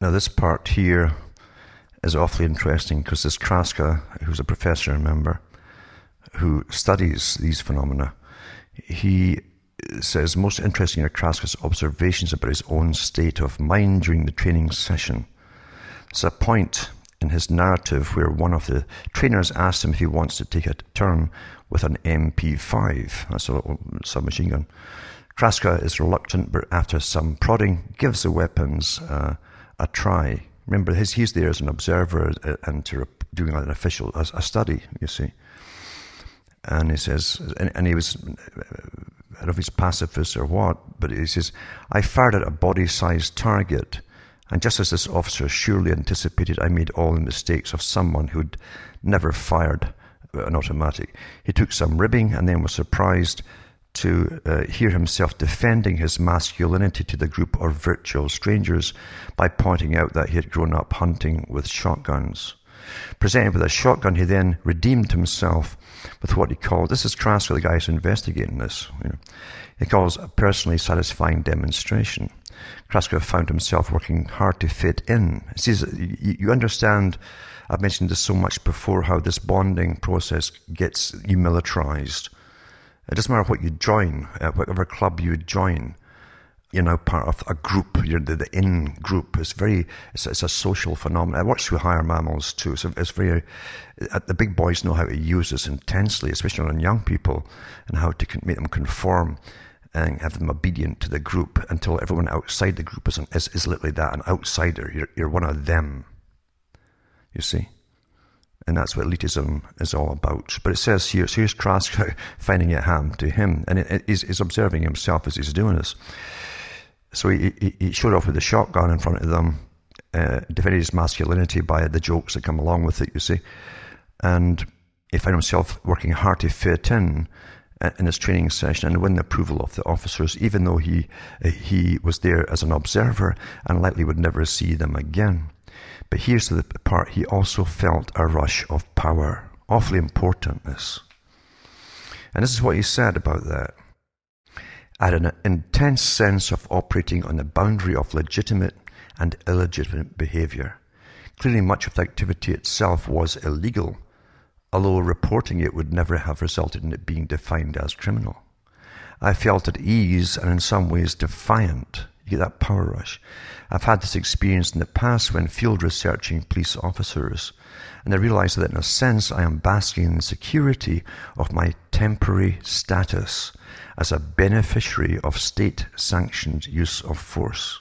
Now, this part here is awfully interesting because this Kraska, who's a professor, remember, who studies these phenomena, he says most interesting are Kraska's observations about his own state of mind during the training session. There's a point in his narrative where one of the trainers asks him if he wants to take a turn with an MP5, that's a submachine gun. Kraska is reluctant, but after some prodding, gives the weapons uh, a try. Remember, his, he's there as an observer uh, and to, doing an official a, a, study. You see, and he says, and, and he was. I don't know if he's pacifist or what, but he says, I fired at a body-sized target, and just as this officer surely anticipated, I made all the mistakes of someone who'd never fired an automatic. He took some ribbing and then was surprised to uh, hear himself defending his masculinity to the group of virtual strangers by pointing out that he had grown up hunting with shotguns. Presented with a shotgun, he then redeemed himself with what he called, this is crass for the guys investigating this, you know, he calls a personally satisfying demonstration. Kraska found himself working hard to fit in. You understand, I've mentioned this so much before, how this bonding process gets militarized it doesn't matter what you join, uh, whatever club you join. You're now part of a group. You're the, the in group. It's very, it's, it's, a social phenomenon. It works with higher mammals too. So it's very, uh, the big boys know how to use this intensely, especially on young people, and how to make them conform and have them obedient to the group until everyone outside the group is, an, is, is literally that, an outsider. You're, you're one of them. You see? And that's what elitism is all about. But it says here, so here's Kraska finding it ham to him, and it, it, he's, observing himself as he's doing this. So he, he, he showed off with a shotgun in front of them, uh, defended his masculinity by the jokes that come along with it, you see. And he found himself working hard to fit in uh, in his training session and win the approval of the officers, even though he, he was there as an observer and likely would never see them again. But here's the part he also felt a rush of power. Awfully important, this. And this is what he said about that. I had an intense sense of operating on the boundary of legitimate and illegitimate behavior. Clearly, much of the activity itself was illegal, although reporting it would never have resulted in it being defined as criminal. I felt at ease and in some ways defiant you get that power rush. I've had this experience in the past when field researching police officers, and I realized that in a sense I am basking in the security of my temporary status as a beneficiary of state sanctioned use of force.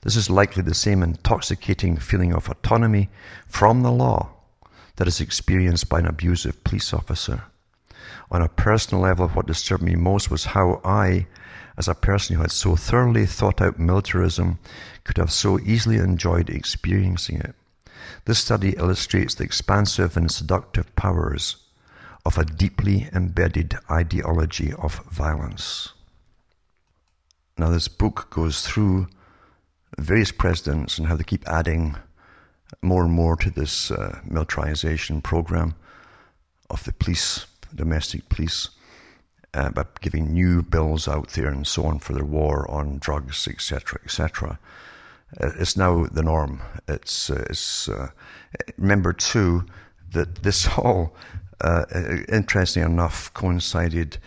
This is likely the same intoxicating feeling of autonomy from the law that is experienced by an abusive police officer. On a personal level, what disturbed me most was how I, as a person who had so thoroughly thought out militarism could have so easily enjoyed experiencing it. This study illustrates the expansive and seductive powers of a deeply embedded ideology of violence. Now, this book goes through various presidents and how they keep adding more and more to this uh, militarization program of the police, domestic police uh, by giving new bills out there and so on for the war on drugs, etc., etc. Uh, it's now the norm. It's, uh, it's uh, remember too that this all, uh, interesting enough, coincided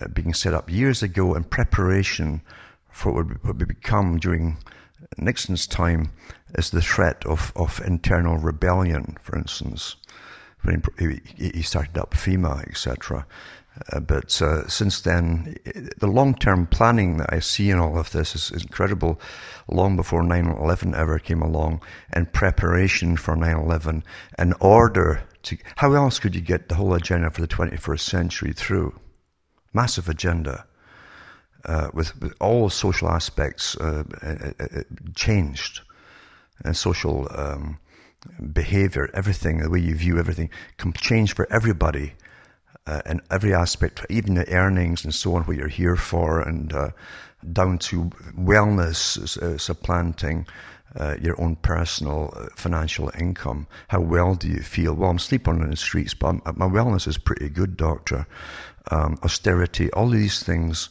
uh, being set up years ago in preparation for what would, become during Nixon's time as the threat of, of internal rebellion, for instance, when he, he started up FEMA, etc. Uh, but uh, since then, the long-term planning that I see in all of this is, is incredible. Long before 9/11 ever came along, in preparation for 9/11, in order to, how else could you get the whole agenda for the 21st century through? Massive agenda. Uh, with, with, all social aspects uh, uh, changed, and social um, behavior, everything, the way you view everything, can change for everybody uh, in every aspect, even the earnings and so on, what you're here for, and uh, down to wellness uh, supplanting uh, your own personal uh, financial income. How well do you feel? Well, I'm sleeping on the streets, but I'm, my wellness is pretty good, doctor. Um, austerity, all these things,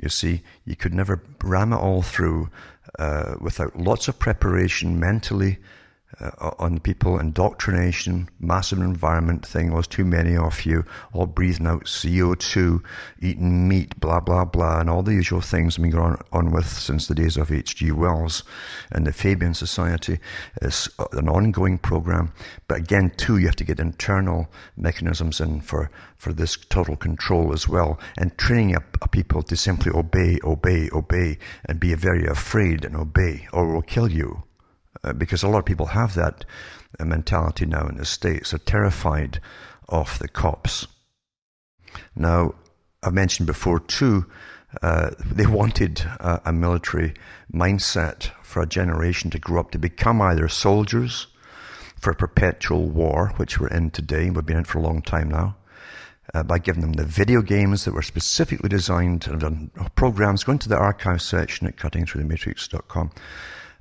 you see, you could never ram it all through uh, without lots of preparation mentally, uh, on people, indoctrination, massive environment thing. There's too many of you, all breathing out CO2, eating meat, blah, blah, blah, and all the usual things we've been on, on with since the days of H.G. Wells and the Fabian Society. is an ongoing program. But again, too, you have to get internal mechanisms in for, for this total control as well and training up people to simply obey, obey, obey and be very afraid and obey or we'll kill you uh, because a lot of people have that uh, mentality now in the States. They're terrified of the cops. Now, I've mentioned before too, uh, they wanted a, a military mindset for a generation to grow up to become either soldiers for a perpetual war, which we're in today, we've been in for a long time now, uh, by giving them the video games that were specifically designed and programs. Go into the archive section at cuttingthroughthematrix.com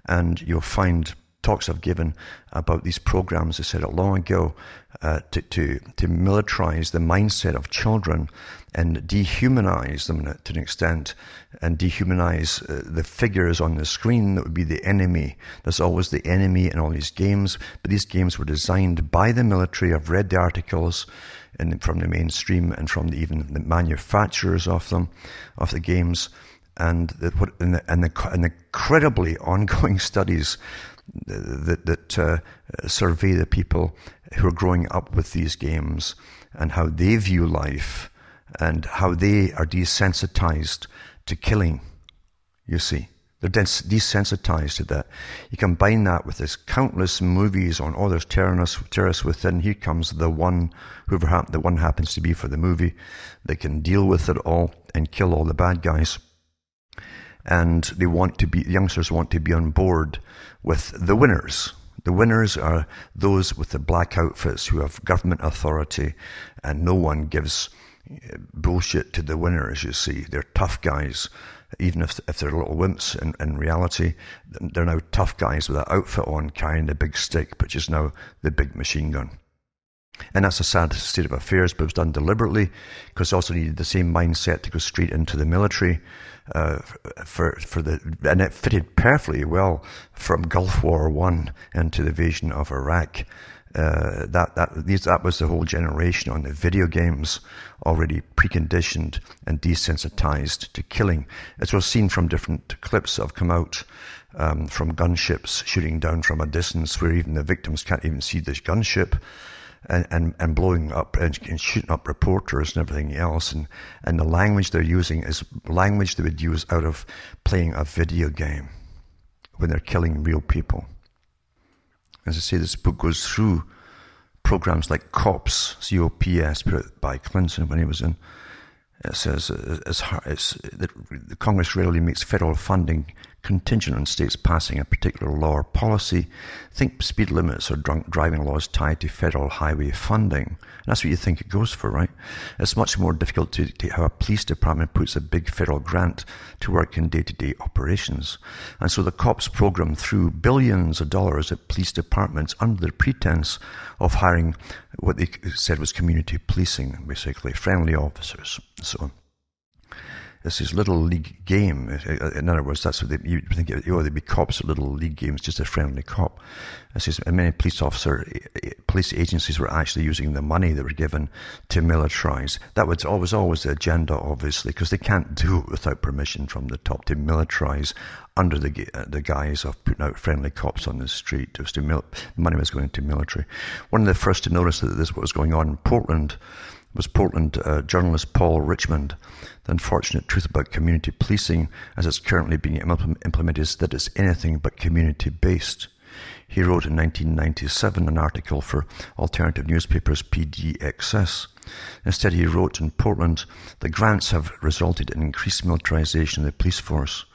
and you'll find talks I've given about these programs, I said it long ago, uh, to, to, to militarize the mindset of children and dehumanize them to an extent and dehumanize uh, the figures on the screen that would be the enemy. There's always the enemy in all these games, but these games were designed by the military. I've read the articles from the mainstream and from the, even the manufacturers of them, of the games and the, and the, and the, and the incredibly ongoing studies that, that uh, survey the people who are growing up with these games and how they view life and how they are desensitized to killing. You see, they're desensitized to that. You combine that with this countless movies on, oh, there's terrorists, terrorists within. Here comes the one, whoever hap- the one happens to be for the movie. They can deal with it all and kill all the bad guys and they want to be, the youngsters want to be on board with the winners. The winners are those with the black outfits who have government authority and no one gives eh, bullshit to the winners, as you see. They're tough guys. Even if, if they're little wimps in, in reality, they're now tough guys with that outfit on carrying the big stick, which is now the big machine gun. And that's a sad state of affairs, but it was done deliberately because they also needed the same mindset to go straight into the military uh, for for the and it fitted perfectly well from Gulf War One into the invasion of Iraq. Uh, that that these, that was the whole generation on the video games already preconditioned and desensitized to killing. As was seen from different clips that have come out um, from gunships shooting down from a distance, where even the victims can't even see this gunship and, and, and blowing up and, and, shooting up reporters and everything else. And, and the language they're using is language they would use out of playing a video game when they're killing real people. As I say, this book goes through programs like COPS, C-O-P-S, put by Clinton when he was in. It says uh, it's, it's, uh, the Congress rarely makes federal funding contingent on states passing a particular law or policy. Think speed limits or drunk driving laws tied to federal highway funding. And that's what you think it goes for, right? It's much more difficult to, to how a police department puts a big federal grant to work in day-to-day operations. And so the cops program threw billions of dollars at police departments under the pretense of hiring what they said was community policing, basically friendly officers, so on it's this little league game. Uh, uh, in other words, that's what they, you think, uh, oh, they'd be cops at little league games, just a friendly cop. It says many police officer, police agencies were actually using the money that were given to militarize. That was always, always the agenda, obviously, because they can't do it without permission from the top to militarize under the, the guise of putting out friendly cops on the street. It was to mil- money was going to military. One of the first to notice that this was going on in Portland was Portland uh, journalist Paul Richmond. The unfortunate truth about community policing as it's currently being implemented is that it's anything but community based. He wrote in 1997 an article for alternative newspapers PDXS. Instead, he wrote in Portland, the grants have resulted in increased militarization of the police force.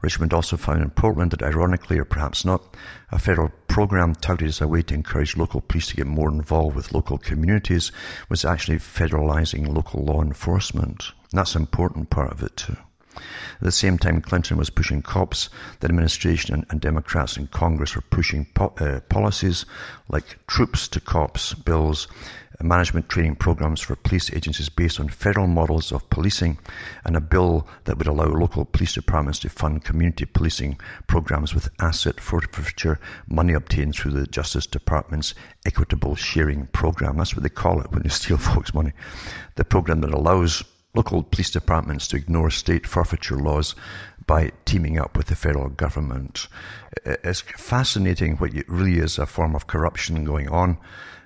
Richmond also found in Portland that ironically, or perhaps not, a federal program touted as a way to encourage local police to get more involved with local communities was actually federalizing local law enforcement. And that's an important part of it too. At the same time, Clinton was pushing cops. The administration and, and Democrats in Congress were pushing po- uh, policies like troops to cops bills, management training programs for police agencies based on federal models of policing, and a bill that would allow local police departments to fund community policing programs with asset forfeiture money obtained through the Justice Department's equitable sharing program. That's what they call it when they steal folks' money. The program that allows local police departments to ignore state forfeiture laws by teaming up with the federal government. It's fascinating what really is a form of corruption going on.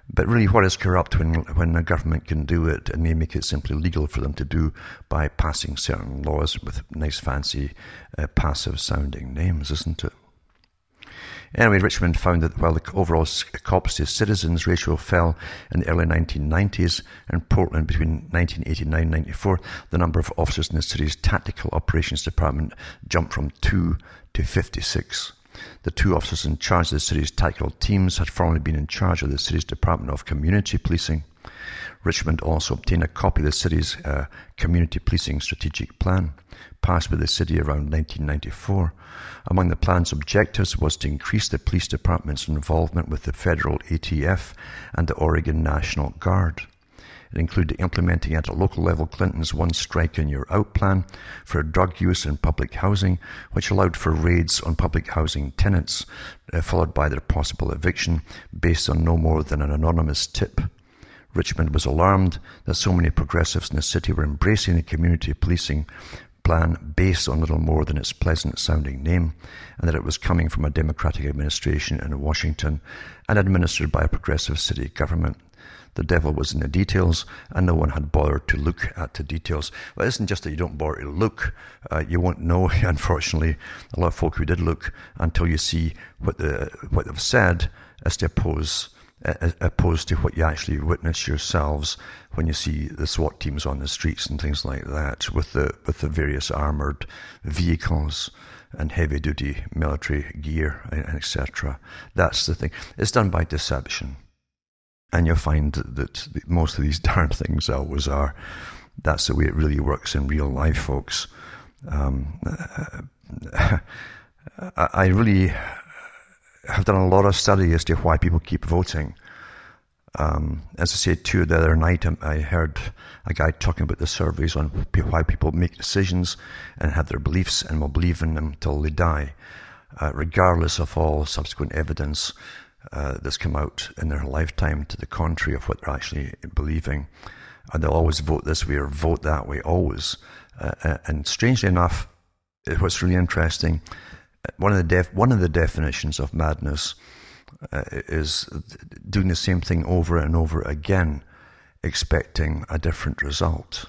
But really, what is corrupt when, when a government can do it and they make it simply legal for them to do by passing certain laws with nice, fancy, uh, passive sounding names, isn't it? Anyway, Richmond found that while the overall cops to citizens ratio fell in the early 1990s, in Portland between 1989 and 94, the number of officers in the city's tactical operations department jumped from 2 to 56. The two officers in charge of the city's tactical teams had formerly been in charge of the city's Department of Community Policing. Richmond also obtained a copy of the city's uh, Community Policing Strategic Plan, passed by the city around 1994. Among the plan's objectives was to increase the police department's involvement with the federal ATF and the Oregon National Guard. It included implementing at a local level Clinton's One Strike and You're Out plan for drug use in public housing, which allowed for raids on public housing tenants, uh, followed by their possible eviction based on no more than an anonymous tip. Richmond was alarmed that so many progressives in the city were embracing the community policing plan based on little more than its pleasant sounding name, and that it was coming from a Democratic administration in Washington and administered by a progressive city government. The devil was in the details, and no one had bothered to look at the details. Well, it isn't just that you don't bother to look. Uh, you won't know, unfortunately, a lot of folk who did look until you see what, the, what they've said as to oppose opposed to what you actually witness yourselves when you see the SWAT teams on the streets and things like that with the with the various armored vehicles and heavy duty military gear and etc. That's the thing. It's done by deception. And you'll find that most of these darn things always are. That's the way it really works in real life, folks. Um, I really have done a lot of study as to why people keep voting. Um, as I said too the other night, um, I heard a guy talking about the surveys on why people make decisions and have their beliefs and will believe in them till they die, uh, regardless of all subsequent evidence uh, that's come out in their lifetime to the contrary of what they're actually believing. And they'll always vote this way or vote that way, always. Uh, uh and strangely enough, what's really interesting, one of the def- one of the definitions of madness uh, is doing the same thing over and over again, expecting a different result.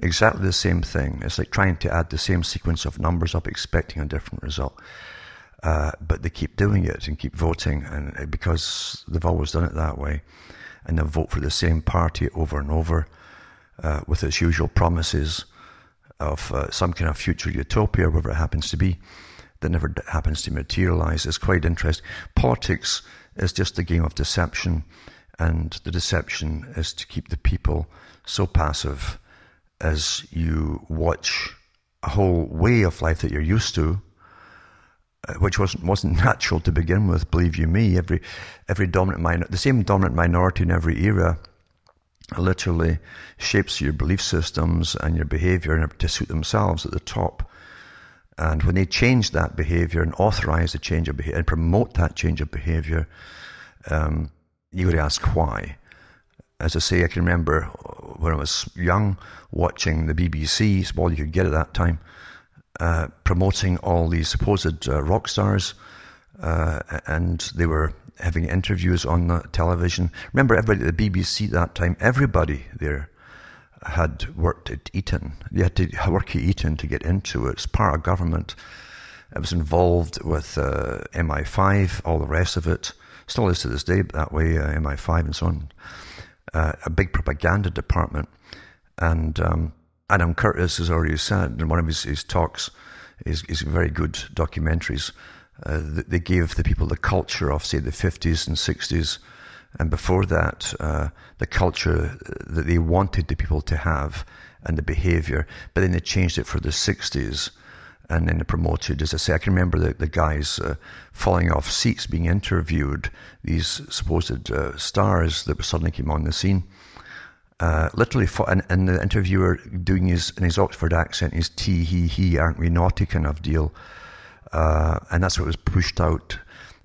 Exactly the same thing. It's like trying to add the same sequence of numbers up, expecting a different result. Uh, but they keep doing it and keep voting, and because they've always done it that way, and they'll vote for the same party over and over uh, with its usual promises of uh, some kind of future utopia, whatever it happens to be, that never happens to materialize. It's quite interesting. Politics is just a game of deception, and the deception is to keep the people so passive as you watch a whole way of life that you're used to uh, which wasn't wasn't natural to begin with. Believe you me, every every dominant minor, the same dominant minority in every era, literally shapes your belief systems and your behavior to suit themselves at the top. And when they change that behavior and authorize the change of behavior and promote that change of behavior, um, you got to ask why. As I say, I can remember when I was young watching the BBC, all you could get at that time uh, promoting all these supposed uh, rock stars, uh, and they were having interviews on the television. Remember, everybody at the BBC at that time, everybody there had worked at Eton. You had to work at Eton to get into it. It's part of government. It was involved with uh, MI5, all the rest of it. Still is to this day but that way, uh, MI5 and so on. Uh, a big propaganda department. And um, Adam Curtis has already said in one of his, his talks, his, his very good documentaries, uh, they gave the people the culture of, say, the 50s and 60s And before that, uh, the culture that they wanted the people to have and the behavior, but then they changed it for the 60s and then they promoted, as I say, I can remember the, the guys uh, falling off seats being interviewed, these supposed uh, stars that suddenly came on the scene. Uh, literally, and, and, the interviewer doing his, in his Oxford accent, his tee, he, he, aren't we naughty kind of deal. Uh, and that's what was pushed out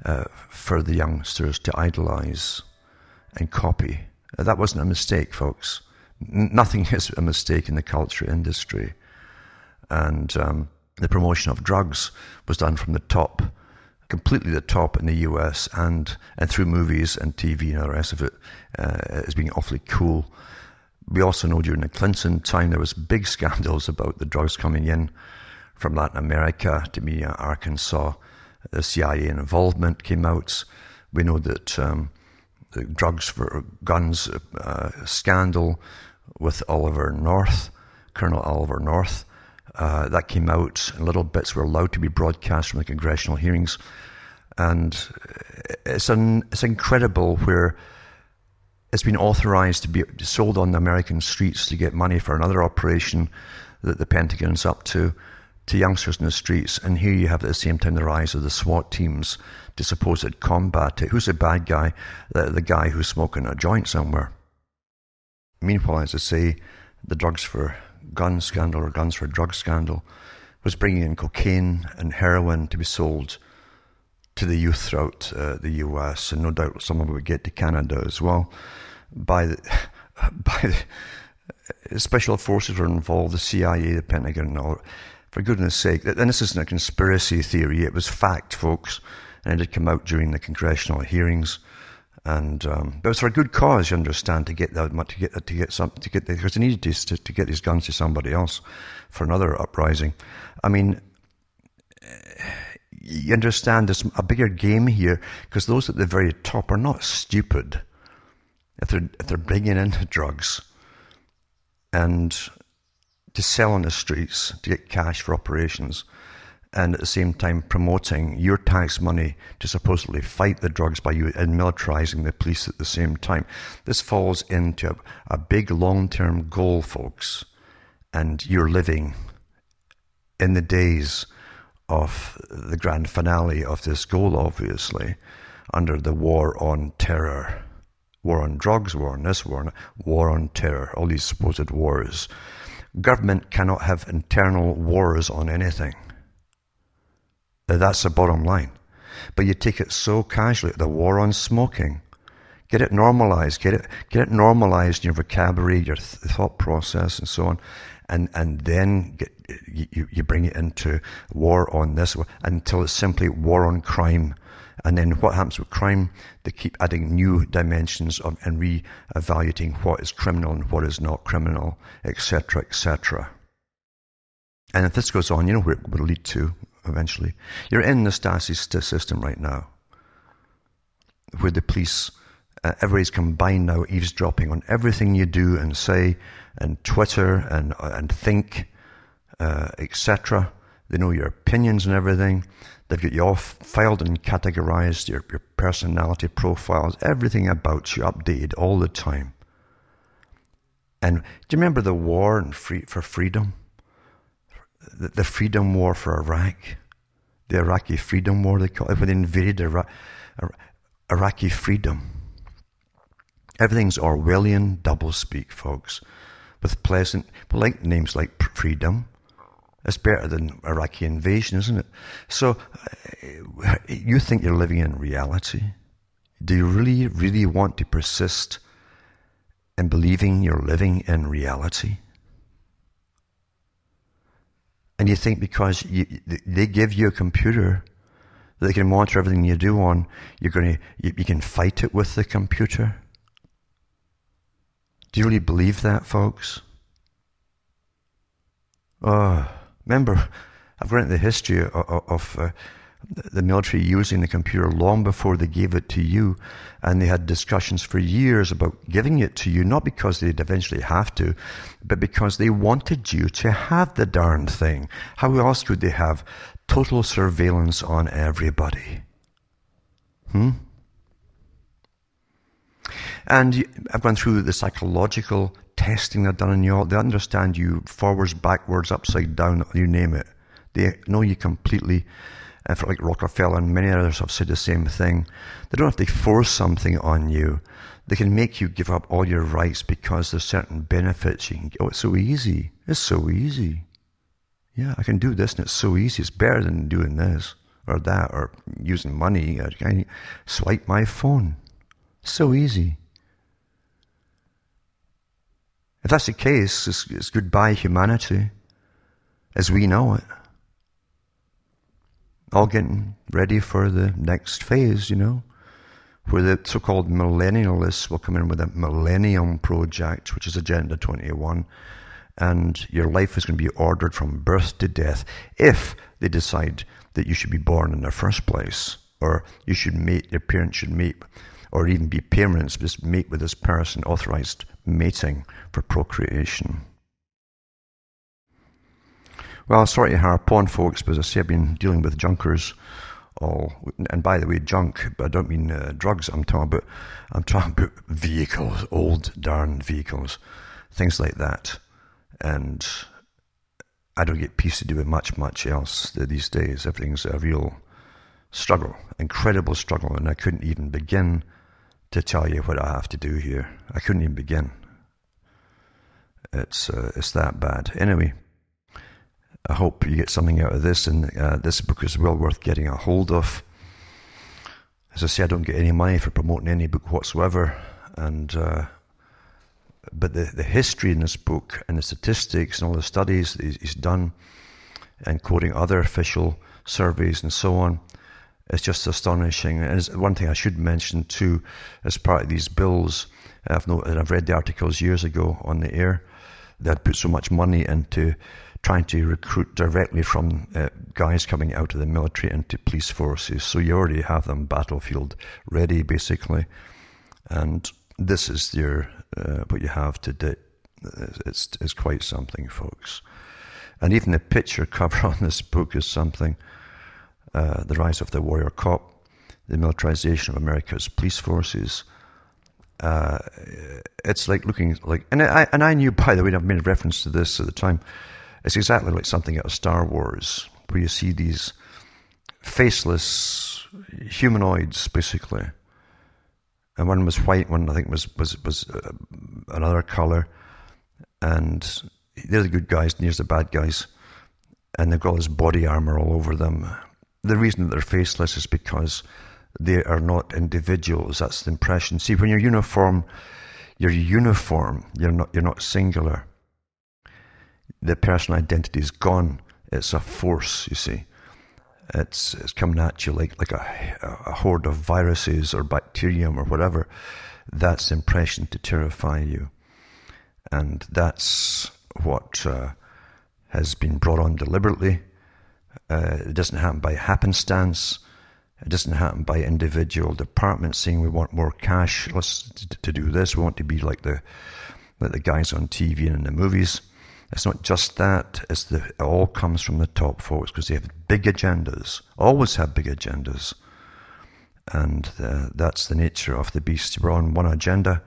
uh, for the youngsters to idolize and copy. Uh, that wasn't a mistake, folks. Nothing is a mistake in the culture industry. And um, the promotion of drugs was done from the top, completely the top in the US, and, and through movies and TV and the rest of it uh, as being awfully cool. We also know during the Clinton time there was big scandals about the drugs coming in from Latin America to Mena, Arkansas. The CIA involvement came out. We know that um, the drugs for guns uh, scandal with Oliver North, Colonel Oliver North, uh, that came out, little bits were allowed to be broadcast from the congressional hearings. And it's, an, it's incredible where it's been authorized to be sold on the American streets to get money for another operation that the Pentagon's up to, to youngsters in the streets. And here you have at the same time the rise of the SWAT teams to supposed combat it. Who's the bad guy? The, the guy who's smoking a joint somewhere. Meanwhile, as I say, the drugs for gun scandal or guns for drug scandal was bringing in cocaine and heroin to be sold to the youth throughout uh, the US, and no doubt some of it would get to Canada as well. By the, by the special forces were involved, the CIA, the Pentagon, and all. For goodness sake, and this isn't a conspiracy theory, it was fact, folks, and it had come out during the congressional hearings. And um, it was for a good cause, you understand, to get that to get to get some to get because they needed to, to get these guns to somebody else for another uprising. I mean, you understand there's a bigger game here because those at the very top are not stupid. If they're if they're bringing in drugs and to sell on the streets to get cash for operations, and at the same time promoting your tax money to supposedly fight the drugs by you and militarizing the police at the same time. This falls into a, a big long term goal, folks, and you're living in the days of the grand finale of this goal, obviously, under the war on terror. War on drugs, war on this, war on, war on terror, all these supposed wars. Government cannot have internal wars on anything. That's the bottom line. But you take it so casually, the war on smoking. Get it normalized, get it, get it normalized in your vocabulary, your th- thought process, and so on. And, and then get, you, you bring it into war on this until it's simply war on crime. And then what happens with crime? They keep adding new dimensions of, and re-evaluating what is criminal and what is not criminal, etc., etc. And if this goes on, you know where it will lead to eventually. You're in the Stasi system right now, where the police, uh, everybody's combined now, eavesdropping on everything you do and say, and Twitter and uh, and think, uh, etc. They know your opinions and everything. They've got you all filed and categorized, your, your personality profiles, everything about you updated all the time. And do you remember the war and free, for freedom? the, the freedom war for Iraq, the Iraqi freedom war, they call it, when they invaded Iraq, Iraqi freedom. Everything's Orwellian doublespeak, folks, with pleasant, polite names like freedom. It's better than Iraqi invasion, isn't it? So, uh, you think you're living in reality? Do you really, really want to persist in believing you're living in reality? And you think because you, they give you a computer that they can monitor everything you do on, you're going to, you, you can fight it with the computer? Do you really believe that, folks? Oh, remember, I've read the history of, of uh, the military using the computer long before they gave it to you. And they had discussions for years about giving it to you, not because they'd eventually have to, but because they wanted you to have the darn thing. How else could they have total surveillance on everybody? Hmm? And I've gone through the psychological testing they've done on you. They understand you forwards, backwards, upside down, you name it. They know you completely. And for like Rockefeller and many others have said the same thing. They don't have to force something on you. They can make you give up all your rights because there's certain benefits you can get. Oh, it's so easy. It's so easy. Yeah, I can do this and it's so easy. It's better than doing this or that or using money. I can swipe my phone. So easy. If that's the case, it's, it's goodbye humanity as we know it. All getting ready for the next phase, you know where the so-called millennialists will come in with a millennium project, which is Agenda 21, and your life is going to be ordered from birth to death if they decide that you should be born in the first place, or you should mate, your parents should mate, or even be parents, just mate with this person, authorized mating for procreation. Well, sorry to harp on, folks, because I say I've been dealing with junkers all. And by the way, junk. But I don't mean uh, drugs. I'm talking about. I'm talking about vehicles, old darn vehicles, things like that. And I don't get peace to do with much, much else these days. Everything's a real struggle, incredible struggle, and I couldn't even begin to tell you what I have to do here. I couldn't even begin. It's uh, it's that bad. Anyway. I hope you get something out of this, and uh, this book is well worth getting a hold of. As I say, I don't get any money for promoting any book whatsoever, and uh, but the, the history in this book and the statistics and all the studies he's done, and quoting other official surveys and so on, is just astonishing. And one thing I should mention too, as part of these bills, I've, noted, I've read the articles years ago on the air that put so much money into trying to recruit directly from uh, guys coming out of the military into police forces. So you already have them battlefield ready, basically. And this is your uh, what you have to do. It's, it's quite something, folks. And even the picture cover on this book is something. Uh, the rise of the warrior cop, the militarization of America's police forces. Uh, it's like looking like, and I and I knew by the way, I've made a reference to this at the time. It's exactly like something out of Star Wars, where you see these faceless humanoids, basically. And one was white, one I think was was was uh, another color, and they're the good guys, and here's the bad guys, and they've got this body armor all over them. The reason that they're faceless is because they are not individuals. That's the impression. See, when you're uniform, you're uniform. You're not. You're not singular the personal identity is gone. It's a force, you see. It's, it's coming at you like, like a, a horde of viruses or bacterium or whatever. That's the impression to terrify you. And that's what uh, has been brought on deliberately. Uh, it doesn't happen by happenstance. It doesn't happen by individual departments saying we want more cash let's, to do this. We want to be like the like the guys on TV and in the movies. It's not just that, it's the, it all comes from the top, folks, because they have big agendas, always have big agendas. And uh, that's the nature of the beast. We're on one agenda,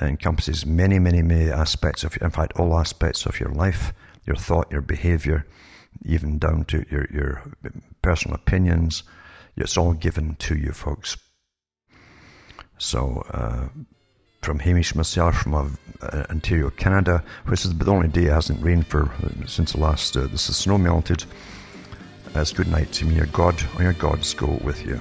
it encompasses many, many, many aspects of, in fact, all aspects of your life, your thought, your behavior, even down to your, your personal opinions. It's all given to you, folks. So, uh, from Hamish myself from uh, Ontario, Canada, which is the only day it hasn't rained for uh, since the last, uh, this is snow melted. As good night to me, your God or your gods go with you.